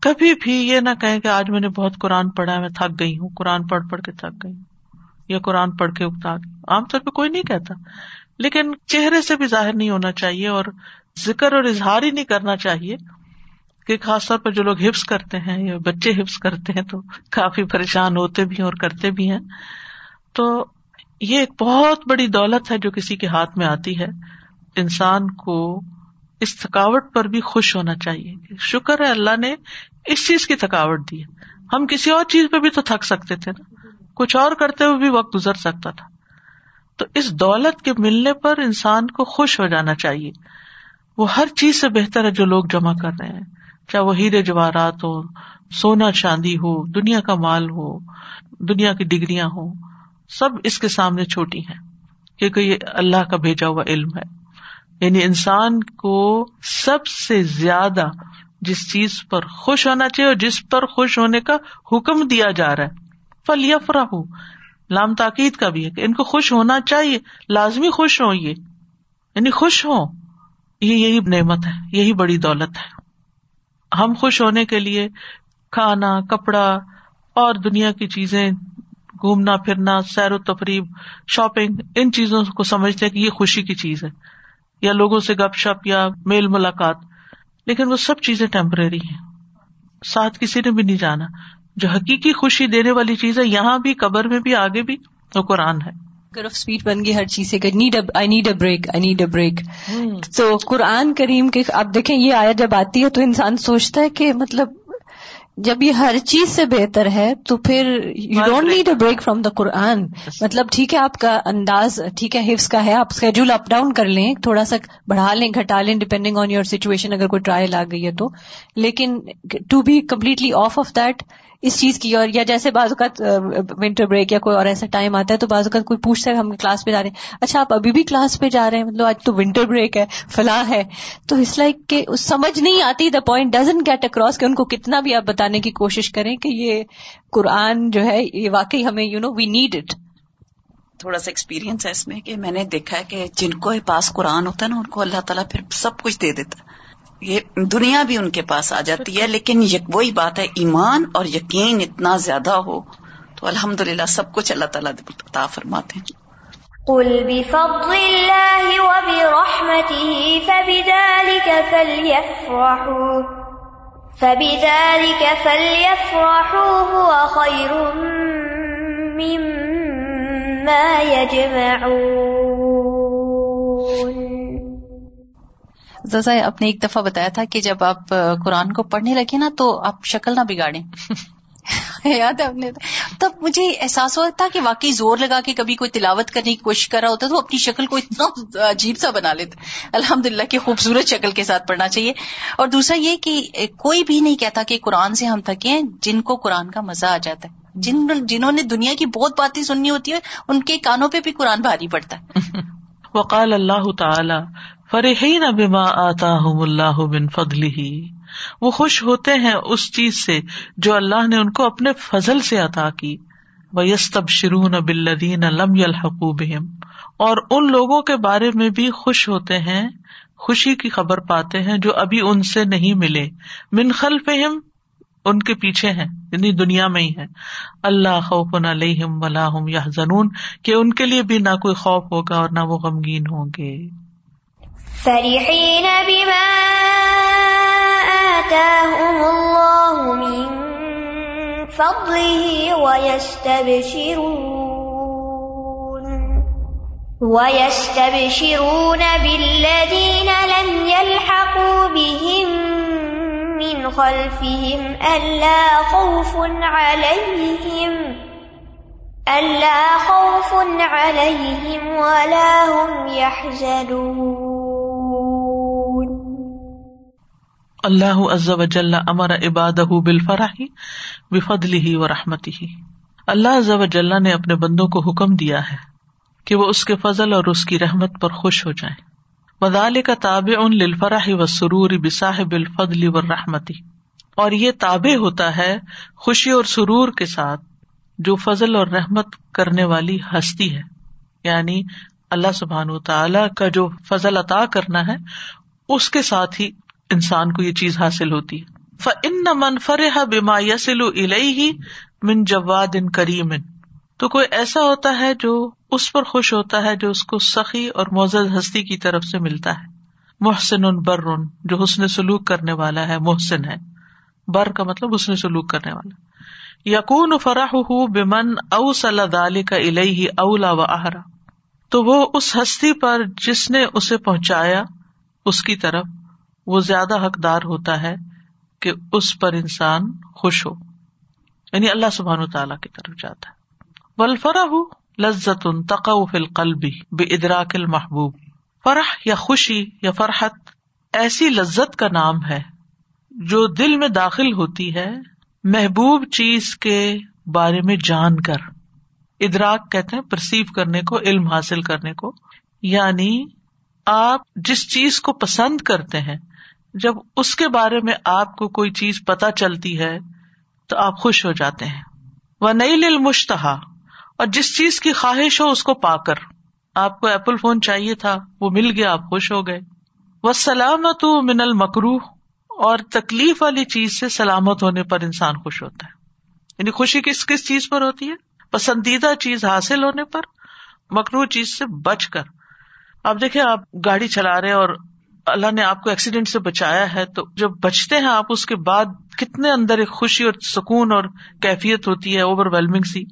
S1: کبھی بھی یہ نہ کہیں کہ آج میں نے بہت قرآن پڑھا ہے، میں تھک گئی ہوں، قرآن پڑھ پڑھ کے تھک گئی ہوں، یا قرآن پڑھ کے اگتا گئی عام طور پہ کوئی نہیں کہتا، لیکن چہرے سے بھی ظاہر نہیں ہونا چاہیے اور ذکر اور اظہار ہی نہیں کرنا چاہیے کہ خاص طور پر جو لوگ حفظ کرتے ہیں یا بچے حفظ کرتے ہیں تو کافی پریشان ہوتے بھی ہیں اور کرتے بھی ہیں۔ تو یہ ایک بہت بڑی دولت ہے جو کسی کے ہاتھ میں آتی ہے۔ انسان کو اس تھکاوٹ پر بھی خوش ہونا چاہیے شکر ہے اللہ نے اس چیز کی تھکاوٹ دی ہے۔ ہم کسی اور چیز پہ بھی تو تھک سکتے تھے نا۔ کچھ اور کرتے ہوئے بھی وقت گزر سکتا تھا۔ تو اس دولت کے ملنے پر انسان کو خوش ہو جانا چاہیے۔ وہ ہر چیز سے بہتر ہے جو لوگ جمع کر رہے ہیں۔ چاہے وہ ہیرے جواہرات ہو سونا چاندی ہو، دنیا کا مال ہو، دنیا کی ڈگریاں ہو سب اس کے سامنے چھوٹی ہیں، کیونکہ یہ اللہ کا بھیجا ہوا علم ہے۔ یعنی انسان کو سب سے زیادہ جس چیز پر خوش ہونا چاہیے اور جس پر خوش ہونے کا حکم دیا جا رہا ہے فل یفرا ہو لام تاکید کا بھی ہے کہ ان کو خوش ہونا چاہیے، لازمی خوش ہو یہ۔ یعنی خوش ہو یہ یہی نعمت ہے، یہی بڑی دولت ہے۔ ہم خوش ہونے کے لیے کھانا، کپڑا اور دنیا کی چیزیں، گھومنا، پھرنا، سیر و تفریح، شاپنگ، ان چیزوں کو سمجھتے ہیں کہ یہ خوشی کی چیز ہے۔ یا لوگوں سے گپ شپ یا میل ملاقات۔ لیکن وہ سب چیزیں ٹیمپرری ہیں۔ ساتھ کسی نے بھی نہیں جانا۔ جو حقیقی خوشی دینے والی چیز ہے، یہاں بھی، قبر میں بھی، آگے بھی، وہ قرآن ہے۔
S4: آف اسپیڈ بن گئی ہر چیز سے I need a break I need a break تو قرآن کریم کے آپ دیکھیں یہ آیا جب آتی ہے تو انسان سوچتا ہے کہ مطلب جب یہ ہر چیز سے بہتر ہے تو پھر you don't need a break from the Quran مطلب ٹھیک ہے آپ کا انداز ٹھیک ہے حفظ کا ہے آپ اسکیڈول اپ ڈاؤن کر لیں تھوڑا سا بڑھا لیں گھٹا لیں ڈپینڈنگ آن یور سچویشن اگر کوئی ٹرائل آ گئی ہے تو۔ لیکن to be completely off off that اس چیز کی اور یا جیسے بعض اوقات ونٹر بریک یا کوئی اور ایسا ٹائم آتا ہے تو بعض اوقات کوئی پوچھتا ہے ہم کلاس پہ جا رہے ہیں۔ اچھا آپ ابھی بھی کلاس پہ جا رہے ہیں؟ مطلب آج تو ونٹر بریک ہے، فلاں ہے۔ تو اس لائک کہ سمجھ نہیں آتی the point doesn't get across کہ ان کو کتنا بھی آپ بتانے کی کوشش کریں کہ یہ قرآن جو ہے، یہ واقعی ہمیں you know we need it
S2: تھوڑا سا ایکسپیرینس ہے اس میں کہ میں نے دیکھا ہے کہ جن کو پاس قرآن ہوتا ہے نا، ان کو اللہ تعالیٰ پھر سب کچھ دے دیتا ہے۔ یہ دنیا بھی ان کے پاس آ جاتی ہے، لیکن وہی بات ہے، ایمان اور یقین اتنا زیادہ ہو تو الحمد للہ سب کچھ اللہ تعالیٰ عطا فرماتے ہیں۔
S5: قل بفضل الله وبرحمته فبذلك فليفرحوا فبذلك فليفرحوا هو خير مما يجمعون۔
S3: ززا آپ نے ایک دفعہ بتایا تھا کہ جب آپ قرآن کو پڑھنے لگے نا تو آپ شکل نہ بگاڑیں۔ یاد ہے آپ نے تب مجھے احساس ہوا تھا کہ واقعی زور لگا کے کبھی کوئی تلاوت کرنے کی کوشش کر رہا ہوتا تو اپنی شکل کو اتنا عجیب سا بنا لیتے الحمد للہ کی خوبصورت شکل کے ساتھ پڑھنا چاہیے۔ اور دوسرا یہ کہ کوئی بھی نہیں کہتا کہ قرآن سے ہم تھکے جن کو قرآن کا مزہ آ جاتا ہے۔ جن جنہوں نے دنیا کی بہت باتیں سننی ہوتی ہے ان کے کانوں پہ بھی قرآن بھاری پڑتا ہے۔
S1: وقال اللہ تعالی فرحین بما آتا ہوں اللہ بن فضل ہی وہ خوش ہوتے ہیں اس چیز سے جو اللہ نے ان کو اپنے فضل سے عطا کی۔ وہ یس تب شرون بلدین لم الحقوب اور ان لوگوں کے بارے میں بھی خوش ہوتے ہیں، خوشی کی خبر پاتے ہیں جو ابھی ان سے نہیں ملے۔ من خلفہم ان کے پیچھے ہیں یعنی دنیا میں ہی ہے اللہ خوف علیہم ولا ہم یا زنون کہ ان کے لیے بھی نہ کوئی خوف ہوگا اور نہ وہ غمگین ہوں گے۔
S5: فرحين بما آتاهم الله من فضله ويستبشرون ويستبشرون بالذين لم يلحقوا بهم من خلفهم ألا خوف عليهم ألا خوف عليهم ولا هم يحزنون
S1: اللہ عز و جل امر عباد بالفرح بفضل ہی و رحمتی ہی اللہ عز و جل نے اپنے بندوں کو حکم دیا ہے کہ وہ اس کے فضل اور اس کی رحمت پر خوش ہو جائیں۔ مدال کا تابع ان للفرح و سرور بصاحب الفضل و رحمتی اور یہ تابع ہوتا ہے خوشی اور سرور کے ساتھ جو فضل اور رحمت کرنے والی ہستی ہے۔ یعنی اللہ سبحان تعالی کا جو فضل عطا کرنا ہے، اس کے ساتھ ہی انسان کو یہ چیز حاصل ہوتی ہے۔ ان من فرح بما یسل ہی من جواد ان کریم تو کوئی ایسا ہوتا ہے جو اس پر خوش ہوتا ہے جو اس کو سخی اور معزز ہستی کی طرف سے ملتا ہے۔ محسن بر، جو حسن سلوک کرنے والا ہے، محسن ہے۔ بر کا مطلب حسن سلوک کرنے والا۔ یقون فراہ بمن او صلی کا الہی اولا و آہرا تو وہ اس ہستی پر جس نے اسے پہنچایا، اس کی طرف وہ زیادہ حقدار ہوتا ہے کہ اس پر انسان خوش ہو۔ یعنی اللہ سبحان تعالیٰ کی طرف جاتا ہے۔ ولفرا لذت ان فل قلبی بے ادراک المحبوب۔ فرح یا خوشی یا فرحت ایسی لذت کا نام ہے جو دل میں داخل ہوتی ہے محبوب چیز کے بارے میں جان کر۔ ادراک کہتے ہیں پرسیو کرنے کو، علم حاصل کرنے کو۔ یعنی آپ جس چیز کو پسند کرتے ہیں جب اس کے بارے میں آپ کو کوئی چیز پتا چلتی ہے تو آپ خوش ہو جاتے ہیں۔ وہ نئی لل مشتہا اور جس چیز کی خواہش ہو اس کو پا کر۔ آپ کو ایپل فون چاہیے تھا، وہ مل گیا، آپ خوش ہو گئے۔ وہ سلامت من المکرو اور تکلیف والی چیز سے سلامت ہونے پر انسان خوش ہوتا ہے۔ یعنی خوشی کس کس چیز پر ہوتی ہے؟ پسندیدہ چیز حاصل ہونے پر مکرو چیز سے بچ کر۔ آپ دیکھیں، آپ گاڑی چلا رہے اور اللہ نے آپ کو ایکسیڈینٹ سے بچایا ہے، تو جب بچتے ہیں آپ، اس کے بعد کتنے اندر ایک خوشی اور سکون اور کیفیت ہوتی ہے اوور ویلمنگ سی،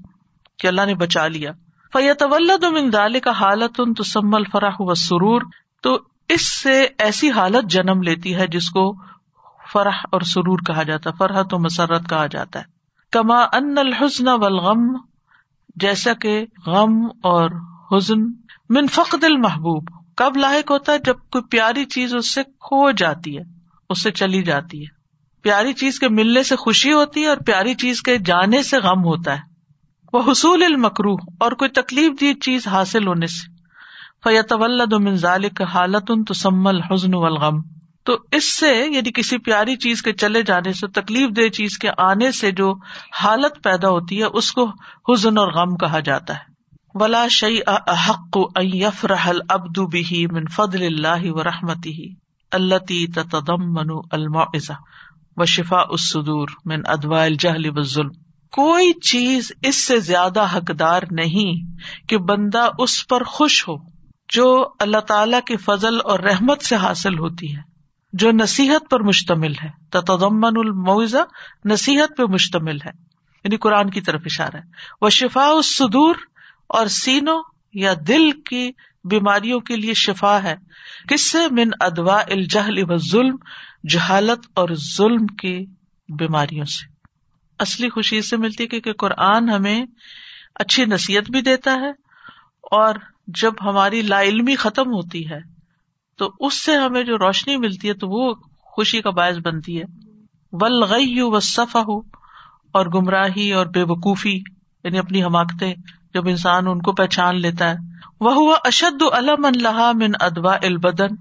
S1: کہ اللہ نے بچا لیا۔ فیت من دال کا حالت ان تسمل فراہ و سرور تو اس سے ایسی حالت جنم لیتی ہے جس کو فرح اور سرور کہا جاتا ہے، فرحت و مسرت کہا جاتا ہے۔ کما ان الحسن والغم، جیسا کہ غم اور حزن، من فقد المحبوب۔ کب لاحق ہوتا ہے جب کوئی پیاری چیز اس سے کھو جاتی ہے، اس سے چلی جاتی ہے۔ پیاری چیز کے ملنے سے خوشی ہوتی ہے اور پیاری چیز کے جانے سے غم ہوتا ہے۔ وہ حصول المکرو اور کوئی تکلیف دی چیز حاصل ہونے سے۔ فیت منظال حالت ان تسمل حزن والغم۔ تو اس سے یعنی کسی پیاری چیز کے چلے جانے سے، تکلیف دہ چیز کے آنے سے جو حالت پیدا ہوتی ہے، اس کو حزن اور غم کہا جاتا ہے۔ ولا شعی احق یفرح العبد به من فضل اللہ و رحمتی اللہ تدم منو المعزہ و شفا الصدور من ادوا الجہل والظلم کوئی چیز اس سے زیادہ حقدار نہیں کہ بندہ اس پر خوش ہو جو اللہ تعالی کے فضل اور رحمت سے حاصل ہوتی ہے، جو نصیحت پر مشتمل ہے۔ تدمن المعزہ نصیحت پہ مشتمل ہے۔ یعنی قرآن کی طرف اشارہ ہے۔ وہ شفا الصدور اور سینوں یا دل کی بیماریوں کے لیے شفا ہے۔ کس سے؟ من ادوا الجہل و ظلم جہالت اور ظلم کی بیماریوں سے۔ اصلی خوشی سے ملتی ہے کہ قرآن ہمیں اچھی نصیحت بھی دیتا ہے اور جب ہماری لا علمی ختم ہوتی ہے تو اس سے ہمیں جو روشنی ملتی ہے تو وہ خوشی کا باعث بنتی ہے۔ ولغی و صفا ہو اور گمراہی اور بے وقوفی یعنی اپنی حماقتیں جب انسان ان کو پہچان لیتا ہے۔ وہ ہوا اشد علم اللہ من ادوا البدن۔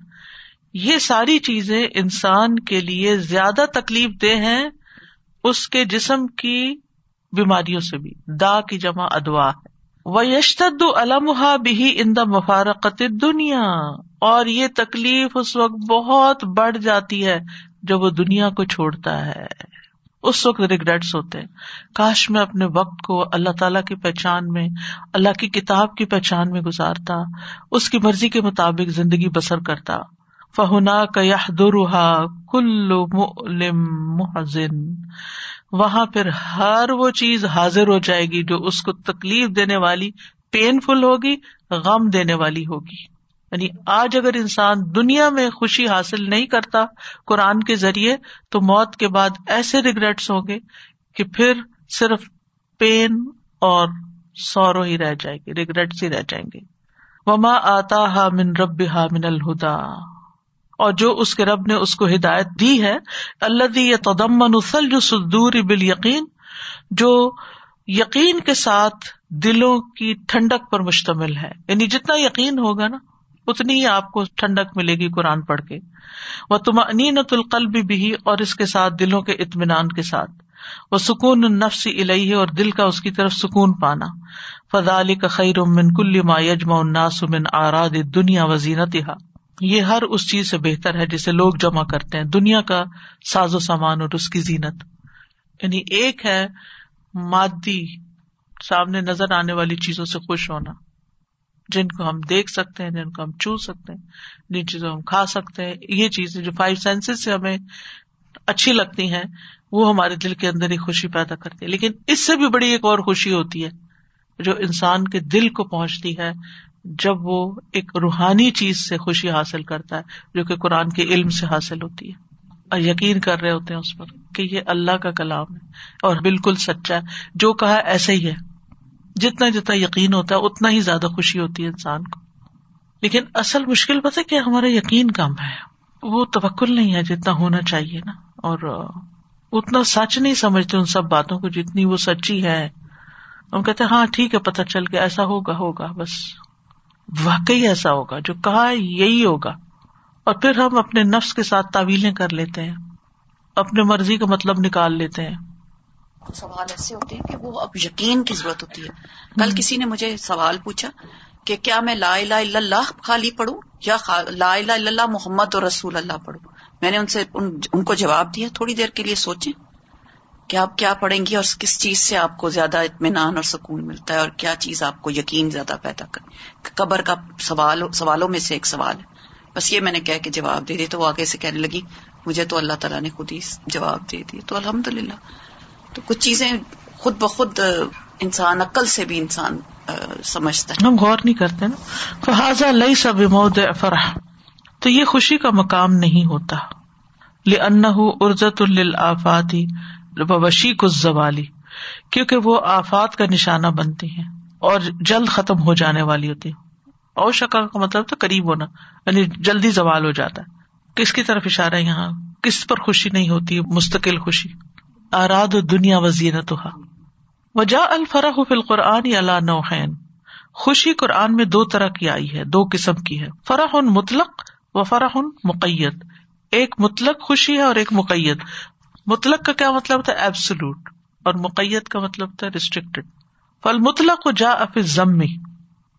S1: یہ ساری چیزیں انسان کے لیے زیادہ تکلیف دہ ہیں اس کے جسم کی بیماریوں سے بھی۔ دا کی جمع ادوا ہے۔ وہ یشتد علمہ بھی ان دا مفارقت دنیا اور یہ تکلیف اس وقت بہت بڑھ جاتی ہے جب وہ دنیا کو چھوڑتا ہے۔ اس وقت ریگریٹس ہوتے ہیں۔ کاش میں اپنے وقت کو اللہ تعالی کی پہچان میں، اللہ کی کتاب کی پہچان میں گزارتا، اس کی مرضی کے مطابق زندگی بسر کرتا۔ فہنا کا درا کل محزن۔ وہاں پھر ہر وہ چیز حاضر ہو جائے گی جو اس کو تکلیف دینے والی پین فل ہوگی، غم دینے والی ہوگی۔ یعنی آج اگر انسان دنیا میں خوشی حاصل نہیں کرتا قرآن کے ذریعے، تو موت کے بعد ایسے ریگریٹس ہوں گے کہ پھر صرف پین اور سورو ہی رہ جائے گی ریگریٹس ہی رہ جائیں گے۔ وما آتا ہا من رب ہا من الہدا اور جو اس کے رب نے اس کو ہدایت دی ہے اللہ دی تدمن اسل جو سدور بال یقین جو یقین کے ساتھ دلوں کی ٹھنڈک پر مشتمل ہے۔ یعنی جتنا یقین ہوگا نا اتنی ہی آپ کو ٹھنڈک ملے گی قرآن پڑھ کے۔ وہ تم انینت القلب بھی اور اس کے ساتھ دلوں کے اطمینان کے ساتھ۔ وہ سکون النفس الہی اور دل کا اس کی طرف سکون پانا۔ فضا کا خیر امن کل ما یجما الناس من آراد دنیا وزینت یہ ہر اس چیز سے بہتر ہے جسے لوگ جمع کرتے ہیں۔ دنیا کا ساز و سامان اور اس کی زینت۔ یعنی ایک ہے مادی، سامنے نظر آنے والی چیزوں سے خوش ہونا۔ جن کو ہم دیکھ سکتے ہیں، جن کو ہم چو سکتے ہیں، جن چیزوں ہم کھا سکتے ہیں، یہ چیزیں جو فائیو سینسز سے ہمیں اچھی لگتی ہیں، وہ ہمارے دل کے اندر ایک خوشی پیدا کرتی ہے لیکن اس سے بھی بڑی ایک اور خوشی ہوتی ہے، جو انسان کے دل کو پہنچتی ہے، جب وہ ایک روحانی چیز سے خوشی حاصل کرتا ہے، جو کہ قرآن کے علم سے حاصل ہوتی ہے۔ اور یقین کر رہے ہوتے ہیں اس پر کہ یہ اللہ کا کلام ہے اور بالکل سچا ہے۔ جو کہا ایسے ہی ہے۔ جتنا جتنا یقین ہوتا ہے، اتنا ہی زیادہ خوشی ہوتی ہے انسان کو۔ لیکن اصل مشکل پتہ کہ ہمارا یقین کم ہے۔ وہ توکل نہیں ہے جتنا ہونا چاہیے نا۔ اور اتنا سچ نہیں سمجھتے ان سب باتوں کو جتنی وہ سچی ہے۔ ہم کہتے ہاں ٹھیک ہے، پتہ چل کے ایسا ہوگا ہوگا، بس۔ واقعی ایسا ہوگا، جو کہا ہے یہی ہوگا۔ اور پھر ہم اپنے نفس کے ساتھ تعویلیں کر لیتے ہیں۔ اپنے مرضی کا مطلب نکال لیتے ہیں۔
S2: سوال ایسے ہوتے ہیں کہ وہ اب یقین کی ضرورت ہوتی ہے۔ کل کسی نے مجھے سوال پوچھا کہ کیا میں لا الہ الا اللہ خالی پڑھوں یا لا الہ الا اللہ محمد اور رسول اللہ پڑھوں؟ میں نے ان سے ان, کو جواب دیا تھوڑی دیر کے لیے سوچے کہ آپ کیا پڑھیں گی اور کس چیز سے آپ کو زیادہ اطمینان اور سکون ملتا ہے اور کیا چیز آپ کو یقین زیادہ پیدا کرے قبر کا سوال سوالوں میں سے ایک سوال ہے۔ بس یہ میں نے کہہ کے جواب دے دی تو وہ آگے سے کہنے لگی مجھے تو اللہ تعالیٰ نے خود ہی جواب دے دی۔ تو الحمد للہ تو کچھ چیزیں خود بخود انسان، عقل سے بھی انسان سمجھتا ہے۔
S1: ہم غور نہیں کرتے نا۔ فہذا لئی سب مود فرح۔ تو یہ خوشی کا مقام نہیں ہوتا۔ لن ارزت الآفاتی وشی کس زوالی کیونکہ وہ آفات کا نشانہ بنتی ہیں اور جلد ختم ہو جانے والی ہوتی ہے اور شکا کا مطلب تو قریب ہونا یعنی جلدی زوال ہو جاتا ہے۔ کس کی طرف اشارہ یہاں؟ کس پر خوشی نہیں ہوتی؟ مستقل خوشی۔ آراد دنیا وزیر وجا الفرح فی القرآن اللہ نوحین خوشی قرآن میں دو طرح کی آئی ہے، دو قسم کی ہے۔ فرح ان مطلق و فرح ان مقیت ایک مطلق خوشی ہے اور ایک مقیت مطلق کا کیا مطلب تھا؟ ایبسلوٹ اور مقیت کا مطلب تھا ریسٹرکٹیڈ فل مطلق جا اف ضمی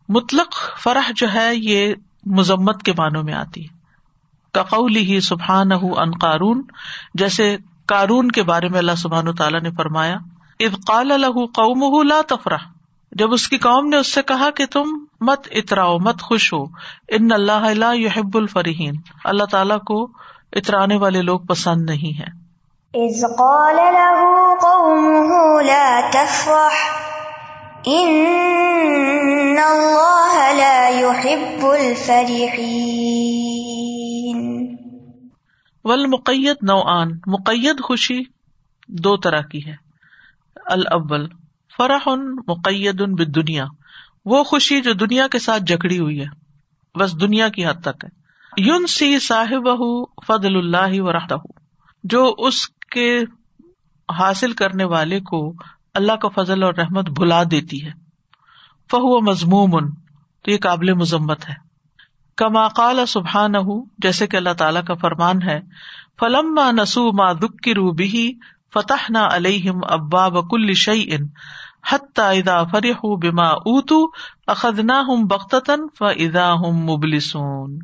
S1: مطلق فرح جو ہے، یہ مذمت کے معنوں میں آتی ہے۔ کقولی ہی سبحان ان قارون، جیسے کارون کے بارے میں اللہ سبحان تعالیٰ نے فرمایا اب قال الح قوم لا تفرح۔ جب اس کی قوم نے اس سے کہا کہ تم مت اتراؤ، مت خوش ہو۔ ان اللہ یحب الفرحین اللہ تعالیٰ کو اترانے والے لوگ پسند نہیں ہے
S5: اذ قال له قومه لا تفرح۔ ان اللہ لا يحب الفرحین
S1: والمقید نوعان، مقید خوشی دو طرح کی ہے۔ الاول، فرح مقید بالدنیا، وہ خوشی جو دنیا کے ساتھ جکڑی ہوئی ہے، بس دنیا کی حد تک ہے۔ یون سی صاحب فضل اللہ و رحت جو اس کے حاصل کرنے والے کو اللہ کا فضل اور رحمت بھلا دیتی ہے۔ فہو مضموم، تو یہ قابل مذمت ہے۔ کما قال سبحان جیسے کہ اللہ تعالیٰ کا فرمان ہے فلم نسو ما دک کی روبی فتح نہ علیہم ابا بکل شعی ان حتہ ادا فرح بما اتو اخدنا ہوں بختن ف ادا ہوں مبلسون۔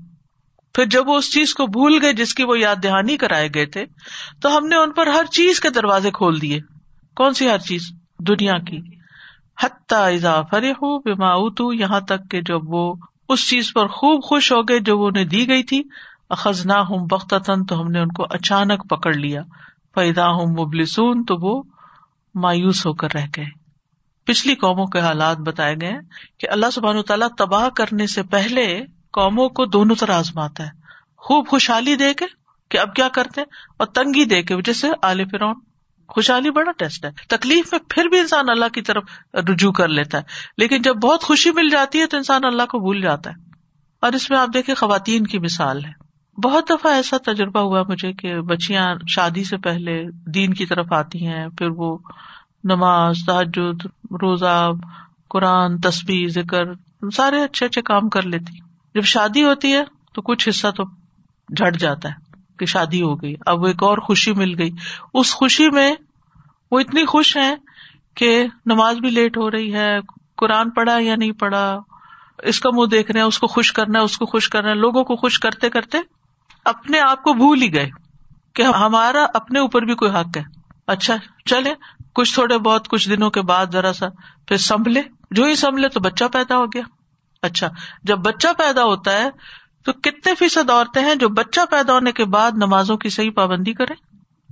S1: پھر جب وہ اس چیز کو بھول گئے جس کی وہ یاد دہانی کرائے گئے تھے، تو ہم نے ان پر ہر چیز کے دروازے کھول دیے۔ کون سی ہر چیز؟ دنیا کی۔ حتی ہو اتو یہاں تک کہ جب وہ اس چیز پر خوب خوش ہو گئے جو وہ انہیں دی گئی تھی۔ اخذنا ہوں بختن تو ہم نے ان کو اچانک پکڑ لیا۔ فیدا ہوں مبلسون تو وہ مایوس ہو کر رہ گئے۔ پچھلی قوموں کے حالات بتائے گئے کہ اللہ سبحان تعالیٰ تباہ کرنے سے پہلے قوموں کو دونوں طرح آزماتا ہے۔ خوب خوشحالی دے کے کہ اب کیا کرتے اور تنگی دے کے وجہ سے آل فرون خوشحالی بڑا ٹیسٹ ہے۔ تکلیف میں پھر بھی انسان اللہ کی طرف رجوع کر لیتا ہے۔ لیکن جب بہت خوشی مل جاتی ہے تو انسان اللہ کو بھول جاتا ہے۔ اور اس میں آپ دیکھیں خواتین کی مثال ہے۔ بہت دفعہ ایسا تجربہ ہوا مجھے کہ بچیاں شادی سے پہلے دین کی طرف آتی ہیں، پھر وہ نماز تحجد روزہ، قرآن تصویر ذکر، سارے اچھے اچھے کام کر لیتی۔ جب شادی ہوتی ہے تو کچھ حصہ تو جھٹ جاتا ہے۔ کہ شادی ہو گئی۔ اب وہ ایک اور خوشی مل گئی۔ اس خوشی میں وہ اتنی خوش ہیں کہ نماز بھی لیٹ ہو رہی ہے، قرآن پڑھا یا نہیں پڑھا، اس کا منہ دیکھ رہے ہیں، اس کو خوش کرنا ہے، اس کو خوش کرنا ہے۔ لوگوں کو خوش کرتے کرتے اپنے آپ کو بھول ہی گئے کہ ہمارا اپنے اوپر بھی کوئی حق ہے۔ اچھا چلے کچھ تھوڑے بہت کچھ دنوں کے بعد ذرا سا پھر سنبھلے۔ جو ہی سنبھلے تو بچہ پیدا ہو گیا۔ اچھا جب بچہ پیدا ہوتا ہے تو کتنے فیصد عورتیں ہیں جو بچہ پیدا ہونے کے بعد نمازوں کی صحیح پابندی کرے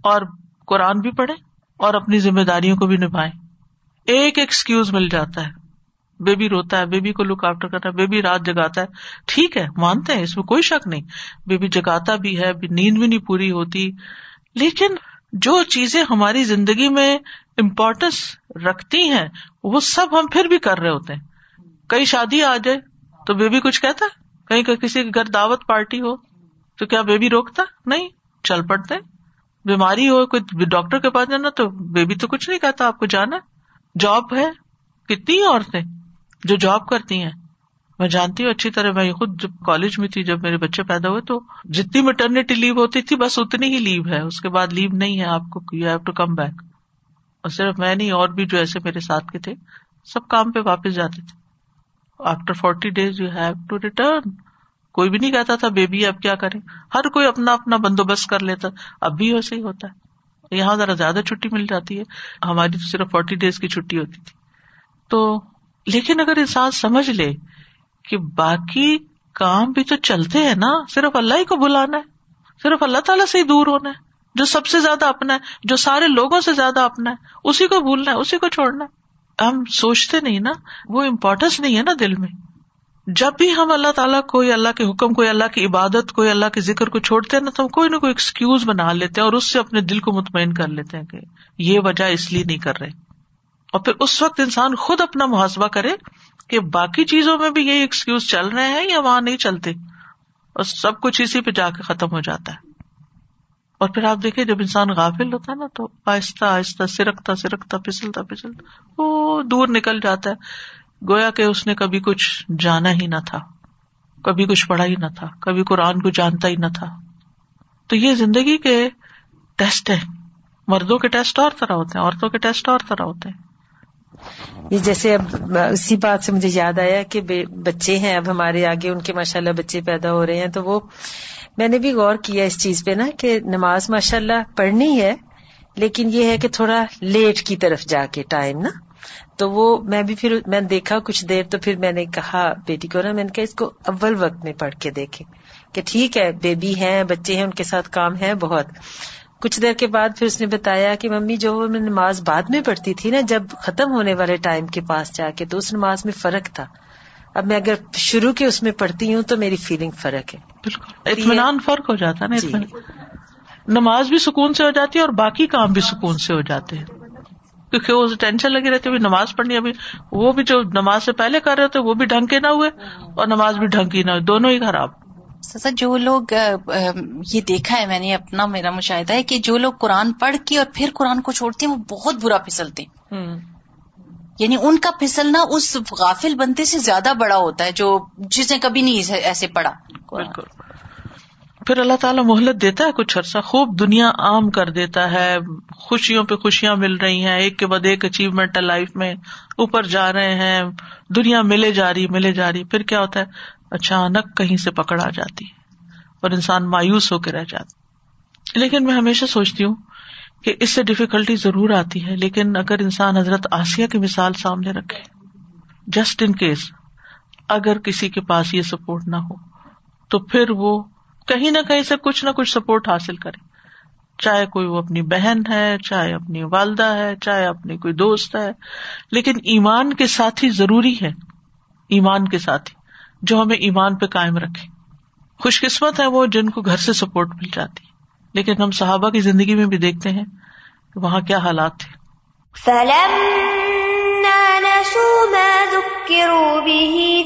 S1: اور قرآن بھی پڑھے اور اپنی ذمہ داریوں کو بھی نبھائے ایک ایکسکیوز مل جاتا ہے۔ بیبی روتا ہے، بیبی کو لک آفٹر کرتا ہے، بیبی رات جگاتا ہے۔ ٹھیک ہے، مانتے ہیں، اس میں کوئی شک نہیں۔ بیبی جگاتا بھی ہے نیند بھی نہیں پوری ہوتی۔ لیکن جو چیزیں ہماری زندگی میں امپورٹینس رکھتی ہیں، وہ سب ہم پھر بھی کر رہے ہوتے ہیں۔ کئی شادی آ جائے تو بیبی کچھ کہتا ہے؟ کہیں کسی کے گھر دعوت پارٹی ہو تو کیا بیبی روکتا؟ نہیں، چل پڑتے بیماری ہو، کوئی ڈاکٹر کے پاس جانا تو بیبی تو کچھ نہیں کہتا، آپ کو جانا۔ جاب ہے، کتنی عورتیں جو جاب کرتی ہیں۔ میں جانتی ہوں، اچھی طرح میں خود جب کالج میں تھی، جب میرے بچے پیدا ہوئے تو جتنی مٹرنیٹی لیو ہوتی تھی، بس اتنی ہی لیو ہے۔ اس کے بعد لیو نہیں ہے آپ کو you have to come back اور صرف میں نہیں، اور بھی جو ایسے میرے ساتھ کے تھے، سب کام پہ واپس جاتے تھے۔ After forty days you have to return کوئی بھی نہیں کہتا تھا، بیبی، اب کیا کریں؟ ہر کوئی اپنا اپنا بندوبست کر لیتا. اب بھی ویسے ہی ہوتا ہے۔ یہاں ذرا زیادہ چھٹی مل جاتی ہے۔ ہماری تو صرف فورٹی ڈیز کی چھٹی ہوتی تھی۔ تو لیکن اگر انسان سمجھ لے کہ باقی کام بھی تو چلتے ہیں نا، صرف اللہ ہی کو بلانا ہے۔ صرف اللہ تعالیٰ سے ہی دور ہونا ہے۔ جو سب سے زیادہ اپنا ہے، جو سارے لوگوں سے زیادہ اپنا ہے، اسی کو بھولنا ہے، اسی کو چھوڑنا ہے۔ ہم سوچتے نہیں نا، وہ امپورٹینس نہیں ہے نا دل میں۔ جب بھی ہم اللہ تعالیٰ کوئی اللہ کے حکم کوئی اللہ کی عبادت کوئی اللہ کے ذکر کو چھوڑتے ہیں نا، تو ہم کوئی نہ کوئی ایکسکیوز بنا لیتے ہیں اور اس سے اپنے دل کو مطمئن کر لیتے ہیں کہ یہ وجہ اس لیے نہیں کر رہے۔ اور پھر اس وقت انسان خود اپنا محاسبہ کرے کہ باقی چیزوں میں بھی یہ ایکسکیوز چل رہے ہیں یا وہاں نہیں چلتے۔ اور سب کچھ اسی پہ جا کے ختم ہو جاتا ہے۔ اور پھر آپ دیکھیں جب انسان غافل ہوتا ہے نا تو آہستہ آہستہ سرکتا سرکتا پھسلتا پھسلتا وہ دور نکل جاتا ہے۔ گویا کہ اس نے کبھی کچھ جانا ہی نہ تھا، کبھی کچھ پڑھا ہی نہ تھا، کبھی قرآن کو جانتا ہی نہ تھا۔ تو یہ زندگی کے ٹیسٹ ہے مردوں کے ٹیسٹ اور طرح ہوتے ہیں، عورتوں کے ٹیسٹ اور طرح ہوتے ہیں۔
S6: یہ جیسے اب اسی بات سے مجھے یاد آیا کہ بچے ہیں، اب ہمارے آگے ان کے ماشاء اللہ بچے پیدا ہو رہے ہیں تو وہ میں نے بھی غور کیا اس چیز پہ نا کہ نماز ماشاء اللہ پڑھنی ہے، لیکن یہ ہے کہ تھوڑا لیٹ کی طرف جا کے ٹائم نا۔ تو وہ میں بھی پھر میں دیکھا کچھ دیر تو پھر میں نے کہا، بیٹی کو نا میں نے کہا اس کو اول وقت میں پڑھ کے دیکھے کہ ٹھیک ہے، بیبی ہیں، بچے ہیں، ان کے ساتھ کام ہے بہت۔ کچھ دیر کے بعد پھر اس نے بتایا کہ ممی جو میں نماز بعد میں پڑھتی تھی نا، جب ختم ہونے والے ٹائم کے پاس جا کے، تو اس نماز میں فرق تھا۔ اب میں اگر شروع کے اس میں پڑھتی ہوں تو میری فیلنگ فرق ہے۔
S1: بالکل۔ اطمینان فرق ہو جاتا ہے نا جی۔ نماز بھی سکون سے ہو جاتی ہے اور باقی کام بھی سکون سے ہو جاتے ہیں۔ کیونکہ وہ ٹینشن لگی رہتی ہے نماز پڑھنی ابھی وہ بھی جو نماز سے پہلے کر رہے تھے وہ بھی ڈھنگ کے نہ ہوئے اور نماز بھی ڈھنگ کی نہ ہوئی دونوں ہی خراب۔
S3: سر جو لوگ یہ دیکھا ہے میں نے اپنا میرا مشاہدہ ہے کہ جو لوگ قرآن پڑھ کے اور پھر قرآن کو چھوڑتے ہیں وہ بہت برا پھسلتے ہیں۔ یعنی ان کا پھسلنا اس غافل بنتے سے زیادہ بڑا ہوتا ہے جو جس نے کبھی نہیں ایسے پڑھا۔
S1: بالکل۔ پھر اللہ تعالیٰ مہلت دیتا ہے کچھ عرصہ، خوب دنیا عام کر دیتا ہے، خوشیوں پہ خوشیاں مل رہی ہیں، ایک کے بعد ایک اچیومنٹ ہے لائف میں، اوپر جا رہے ہیں، دنیا ملے جا رہی، ملے جا رہی۔ پھر کیا ہوتا ہے؟ اچانک کہیں سے پکڑ آ جاتی۔ اور انسان مایوس ہو کے رہ جاتا۔ لیکن میں ہمیشہ سوچتی ہوں کہ اس سے ڈفیکلٹی ضرور آتی ہے، لیکن اگر انسان حضرت آسیہ کی مثال سامنے رکھے جسٹ ان کیس اگر کسی کے پاس یہ سپورٹ نہ ہو، تو پھر وہ کہیں نہ کہیں سے کچھ نہ کچھ سپورٹ حاصل کرے۔ چاہے کوئی وہ اپنی بہن ہے، چاہے اپنی والدہ ہے، چاہے اپنی کوئی دوست ہے، لیکن ایمان کے ساتھ ہی ضروری ہے، ایمان کے ساتھ ہی جو ہمیں ایمان پہ قائم رکھے۔ خوش قسمت ہے وہ جن کو گھر سے سپورٹ مل جاتی۔ لیکن ہم صحابہ کی زندگی میں بھی دیکھتے ہیں کہ وہاں کیا حالات تھے۔
S5: فلم نسوا ذكروا به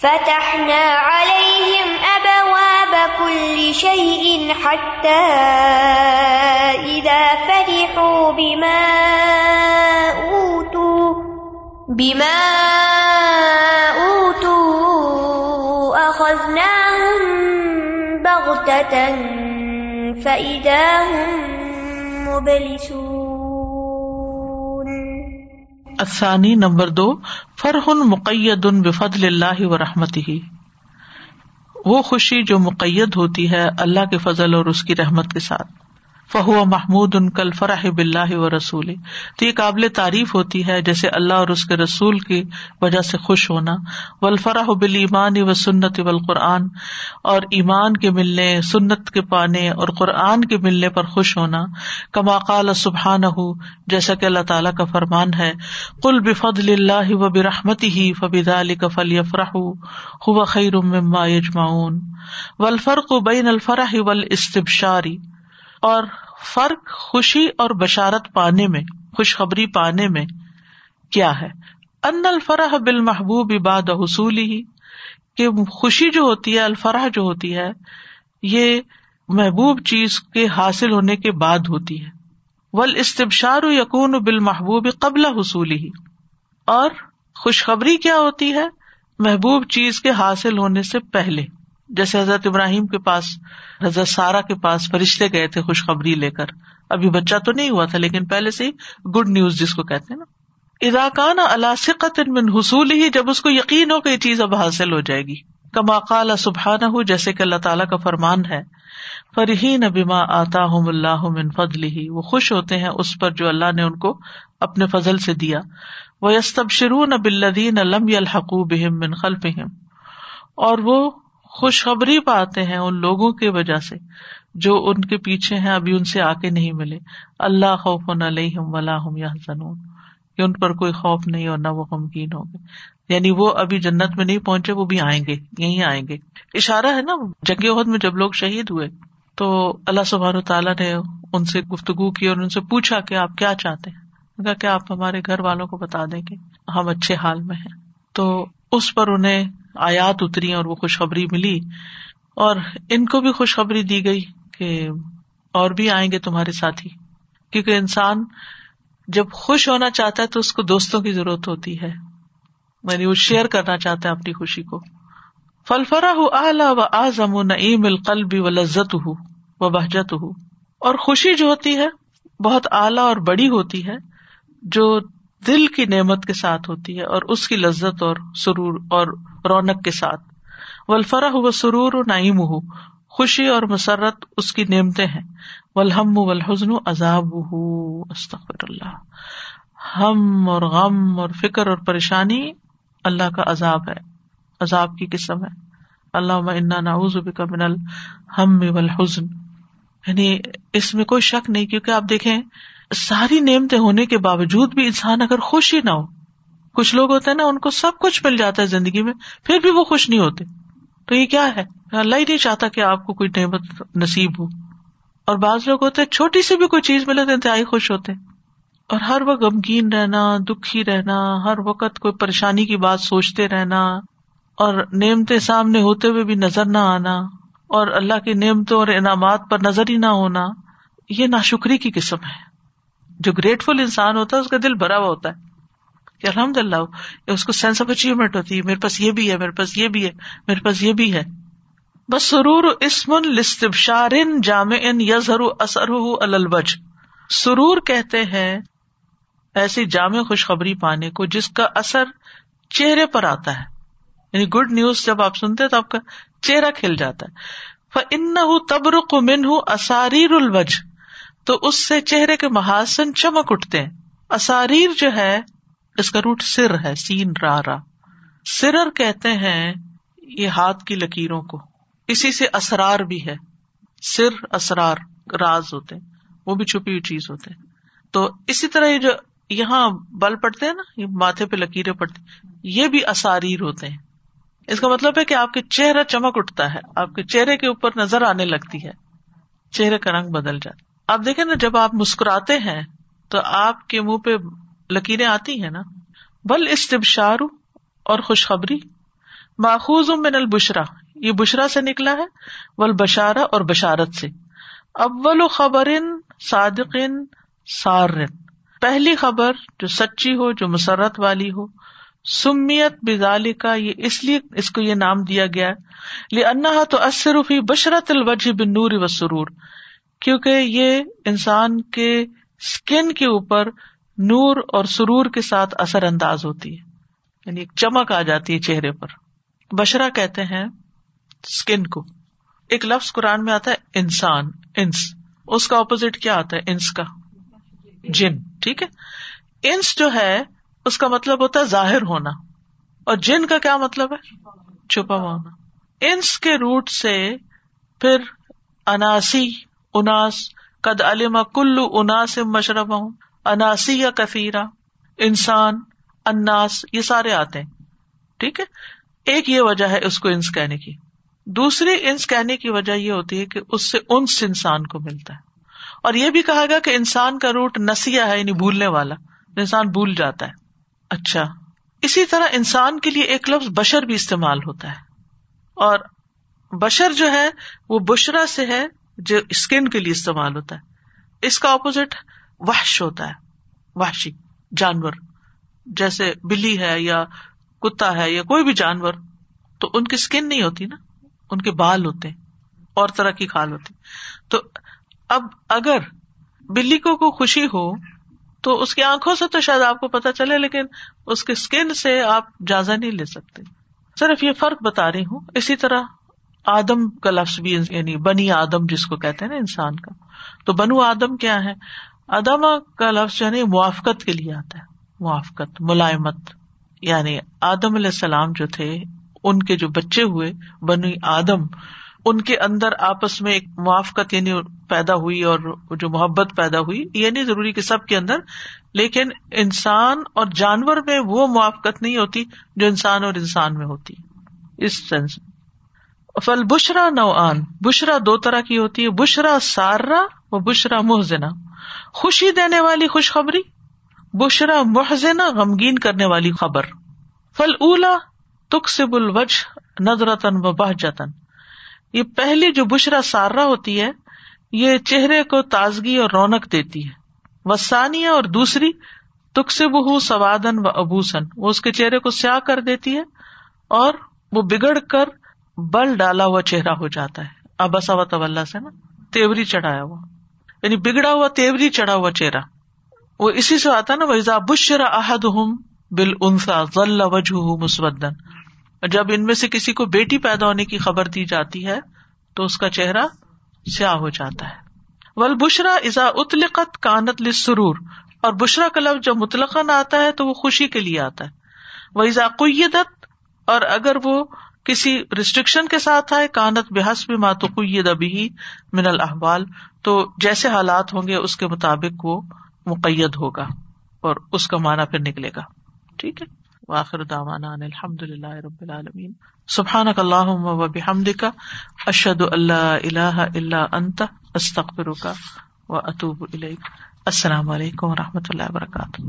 S5: فتحنا عليهم أبواب كل شيء حتى إذا فرحوا بما أوتوا بما فإذا هم مبلسون
S1: الثاني نمبر دو، فرح مقید بفضل اللہ و رحمت ہی وہ خوشی جو مقید ہوتی ہے اللہ کے فضل اور اس کی رحمت کے ساتھ۔ فہو محمود ان کل فرح بلّہ و رسول تو یہ قابل تعریف ہوتی ہے جیسے اللہ اور اس کے رسول کی وجہ سے خوش ہونا۔ و الفرح بل ایمان و سنت و القرآن اور ایمان کے ملنے، سنت کے پانے اور قرآن کے ملنے پر خوش ہونا۔ کما قال سبحان ہو جیسا کہ اللہ تعالیٰ کا فرمان ہے۔ کل بفد اللہ و برحمتی ہی فبید علی کفل یفرح ہو خیر مما یجمعون۔ و الفرق بین الفرح ول استبشاری اور فرق خوشی اور بشارت پانے میں، خوشخبری پانے میں کیا ہے؟ ان الفرح بال محبوب عباد حصول ہی کہ خوشی جو ہوتی ہے، الفرح جو ہوتی ہے، یہ محبوب چیز کے حاصل ہونے کے بعد ہوتی ہے۔ ول استبشار یقون بال محبوب قبل حصول ہی اور خوشخبری کیا ہوتی ہے؟ محبوب چیز کے حاصل ہونے سے پہلے۔ جیسے حضرت ابراہیم کے پاس، حضرت سارا کے پاس فرشتے گئے تھے خوشخبری لے کر۔ ابھی بچہ تو نہیں ہوا تھا، لیکن پہلے سے گڈ نیوز جس کو کہتے نا۔ اداکان علاسقت من حصول ہی جب اس کو یقین ہو کہ یہ چیز اب حاصل ہو جائے گی۔ کما قال سبحانہ ہو جیسے کہ اللہ تعالیٰ کا فرمان ہے۔ فرحین بما آتا ہوں اللہ من فضل ہی وہ خوش ہوتے ہیں اس پر جو اللہ نے ان کو اپنے فضل سے دیا۔ وہ یستب شرون بلدین علم الحقوب من خلفہم۔ اور وہ خوشخبری پاتے ہیں ان لوگوں کی وجہ سے جو ان کے پیچھے ہیں، ابھی ان سے آ کے نہیں ملے۔ اللہ خوف علیہم ولا ہم یا کہ ان پر کوئی خوف نہیں اور نہ وہ غمگین ہوں گے۔ یعنی وہ ابھی جنت میں نہیں پہنچے، وہ بھی آئیں گے، یہیں آئیں گے۔ اشارہ ہے نا، جنگ عہد میں جب لوگ شہید ہوئے، تو اللہ سبحانہ تعالیٰ نے ان سے گفتگو کی اور ان سے پوچھا کہ آپ کیا چاہتے ہیں؟ کہا کہ آپ ہمارے گھر والوں کو بتا دیں کہ ہم اچھے حال میں ہیں۔ تو اس پر انہیں آیات اتری اور وہ خوشخبری ملی اور ان کو بھی خوشخبری دی گئی کہ اور بھی آئیں گے تمہارے ساتھی، کیونکہ انسان جب خوش ہونا چاہتا ہے تو اس کو دوستوں کی ضرورت ہوتی ہے۔ یعنی وہ شیئر کرنا چاہتا ہے اپنی خوشی کو۔ فلفرا ہُو اعلی و آزم نعیم القلبی و لذت ہُو و بہجت ہُو اور خوشی جو ہوتی ہے، بہت اعلیٰ اور بڑی ہوتی ہے، جو دل کی نعمت کے ساتھ ہوتی ہے اور اس کی لذت اور سرور اور رونق کے ساتھ۔ ولفرا ہو سرور و نعیم ہو خوشی اور مسرت اس کی نعمتیں ہیں۔ ولہم ولحزن عذاب استغفر اللہ ہم اور غم اور فکر اور پریشانی اللہ کا عذاب ہے۔ عذاب کی قسم ہے۔ اللہ انا نعوذ بک من الحم والحزن۔ یعنی اس میں کوئی شک نہیں، کیونکہ آپ دیکھیں ساری نعمتیں ہونے کے باوجود بھی انسان اگر خوش ہی نہ ہو، کچھ لوگ ہوتے ہیں نا، ان کو سب کچھ مل جاتا ہے زندگی میں، پھر بھی وہ خوش نہیں ہوتے۔ تو یہ کیا ہے؟ اللہ ہی نہیں چاہتا کہ آپ کو کوئی نعمت نصیب ہو۔ اور بعض لوگ ہوتے چھوٹی سی بھی کوئی چیز ملے تو انتہائی خوش ہوتے۔ اور ہر وقت غمگین رہنا، دکھی رہنا، ہر وقت کوئی پریشانی کی بات سوچتے رہنا، اور نعمتیں سامنے ہوتے ہوئے بھی نظر نہ آنا، اور اللہ کی نعمتوں اور انعامات پر نظر ہی نہ ہونا، یہ ناشکری کی قسم ہے۔ جو گریٹفل انسان ہوتا ہے، اس کا دل بھرا ہوا ہوتا ہے۔ کہ الحمد للہ اس کو سینس آف اچیومنٹ ہوتی ہے میرے پاس یہ بھی ہے، میرے پاس یہ بھی ہے، میرے پاس یہ بھی ہے۔ بس سرور اسمن لستبشارن جامع یزہر اثر البج سرور کہتے ہیں ایسی جامع خوشخبری پانے کو جس کا اثر چہرے پر آتا ہے۔ یعنی گڈ نیوز جب آپ سنتے تو آپ کا چہرہ کھل جاتا ہے۔ ان تبرق من اساریر الوج تو اس سے چہرے کے محاسن چمک اٹھتے ہیں۔ اساریر جو ہے، اس کا روٹ سر ہے، سین را را۔ سرر کہتے ہیں، یہ ہاتھ کی لکیروں کو۔ اسی سے اسرار بھی ہے۔ سر، اسرار، راز ہوتے ہیں۔ وہ بھی چھپی ہوئی چیز ہوتے ہیں۔ تو اسی طرح یہ جو یہاں بل پڑتے ہیں نا، یہ ماتھے پہ لکیریں پڑتی یہ بھی اساریر ہوتے ہیں۔ اس کا مطلب ہے کہ آپ کے چہرہ چمک اٹھتا ہے، آپ کے چہرے کے اوپر نظر آنے لگتی ہے۔ چہرے کا رنگ بدل جاتا آپ دیکھیں نا، جب آپ مسکراتے ہیں تو آپ کے منہ پہ لکیریں آتی ہیں نا۔ بل استبشار اور خوشخبری۔ ماخوذ من البشرا۔ یہ بشرا سے نکلا ہے ول بشارا اور بشارت سے۔ اول خبر صادقن سارن۔ پہلی خبر جو سچی ہو، جو مسرت والی ہو۔ سمیت بزال کا یہ اس لیے اس کو یہ نام دیا گیا لنا تو اصرفی بشرت الوجہ بن نور و سرور کیونکہ یہ انسان کے اسکن کے اوپر نور اور سرور کے ساتھ اثر انداز ہوتی ہے۔ یعنی ایک چمک آ جاتی ہے چہرے پر۔ بشرا کہتے ہیں اسکن کو۔ ایک لفظ قرآن میں آتا ہے انسان، انس۔ اس کا اپوزٹ کیا آتا ہے؟ انس کا۔ جن، ٹھیک ہے؟ انس جو ہے، اس کا مطلب ہوتا ہے ظاہر ہونا۔ اور جن کا کیا مطلب ہے؟ چھپا ہوا ہونا۔ انس کے روٹ سے پھر اناسی اناس قد علم کلو اناس مشرف ہوں اناسی یا کثیرا انسان، اناس، یہ سارے آتے ہیں۔ ٹھیک ہے؟ ایک یہ وجہ ہے اس کو انس کہنے کی۔ دوسری انس کہنے کی وجہ یہ ہوتی ہے کہ اس سے انس انسان کو ملتا ہے۔ اور یہ بھی کہا گیا کہ انسان کا روٹ نسیا ہے یعنی بھولنے والا۔ انسان بھول جاتا ہے۔ اچھا۔ اسی طرح انسان کے لیے ایک لفظ بشر بھی استعمال ہوتا ہے۔ اور بشر جو ہے، وہ بشرا سے ہے جو اسکن کے لیے استعمال ہوتا ہے۔ اس کا اپوزٹ وحش ہوتا ہے، وحشی جانور۔ جیسے بلی ہے یا کتا ہے یا کوئی بھی جانور، تو ان کی اسکن نہیں ہوتی نا، ان کے بال ہوتے اور طرح کی کھال ہوتی۔ تو اب اگر بلی کو کوئی خوشی ہو، تو اس کی آنکھوں سے تو شاید آپ کو پتا چلے، لیکن اس کے اسکن سے آپ جائزہ نہیں لے سکتے۔ صرف یہ فرق بتا رہی ہوں، اسی طرح آدم کا لفظ بھی یعنی بنی آدم جس کو کہتے ہیں نا انسان کا۔ تو بنو آدم کیا ہے؟ ادم کا لفظ جو ہے موافقت کے لیے آتا ہے۔ موافقت، ملائمت۔ یعنی آدم علیہ السلام جو تھے، ان کے جو بچے ہوئے، بنی آدم، ان کے اندر آپس میں ایک موافقت یعنی پیدا ہوئی اور جو محبت پیدا ہوئی۔ یہ نہیں ضروری کہ سب کے اندر، لیکن انسان اور جانور میں وہ موافقت نہیں ہوتی جو انسان اور انسان میں ہوتی۔ اس سینس میں فل بشرا نو آن بشرا دو طرح کی ہوتی ہے، بشرا سارا و بشرا محزنا خوشی دینے والی خوشخبری، بشرا محزنا غمگین کرنے والی خبر۔ فل اولا تک سب الوج نظرتن و بہ جتن یہ پہلی جو بشرا سارا ہوتی ہے، یہ چہرے کو تازگی اور رونق دیتی ہے۔ وسانیہ اور دوسری تک سے بہ سوادن و ابوسن وہ اس کے چہرے کو سیاہ کر دیتی ہے اور وہ بگڑ کر بل ڈالا ہوا چہرہ ہو جاتا ہے۔ ابسا و طلّہ سے نا، تیوری چڑھایا ہوا۔ یعنی بگڑا ہوا تیوری چڑھا ہوا چہرہ۔ وہ اسی سے آتا نا ویزا بشرا احد ہوں بل انسا ذل وجہ مسودن جب ان میں سے کسی کو بیٹی پیدا ہونے کی خبر دی جاتی ہے، تو اس کا چہرہ سیاہ ہو جاتا ہے۔ ول بشرا ازا اتلقت کانت لسرور اور بشرا کا لفظ جب مطلق آتا ہے، تو وہ خوشی کے لیے آتا ہے۔ وہ ازا قیدت اور اگر وہ کسی ریسٹرکشن کے ساتھ آئے، کانت بحث بھی ماتوقید ابھی من الحوال تو جیسے حالات ہوں گے، اس کے مطابق وہ مقید ہوگا اور اس کا معنی پھر نکلے گا۔ ٹھیک ہے؟ واخر داوانا الحمد للہ رب العالمین۔ سبحان اللہ و بحمد کا اشد اللہ اللہ اللہ انت استخر کا و اطوب السلام علیکم و رحمۃ اللہ وبرکاتہ۔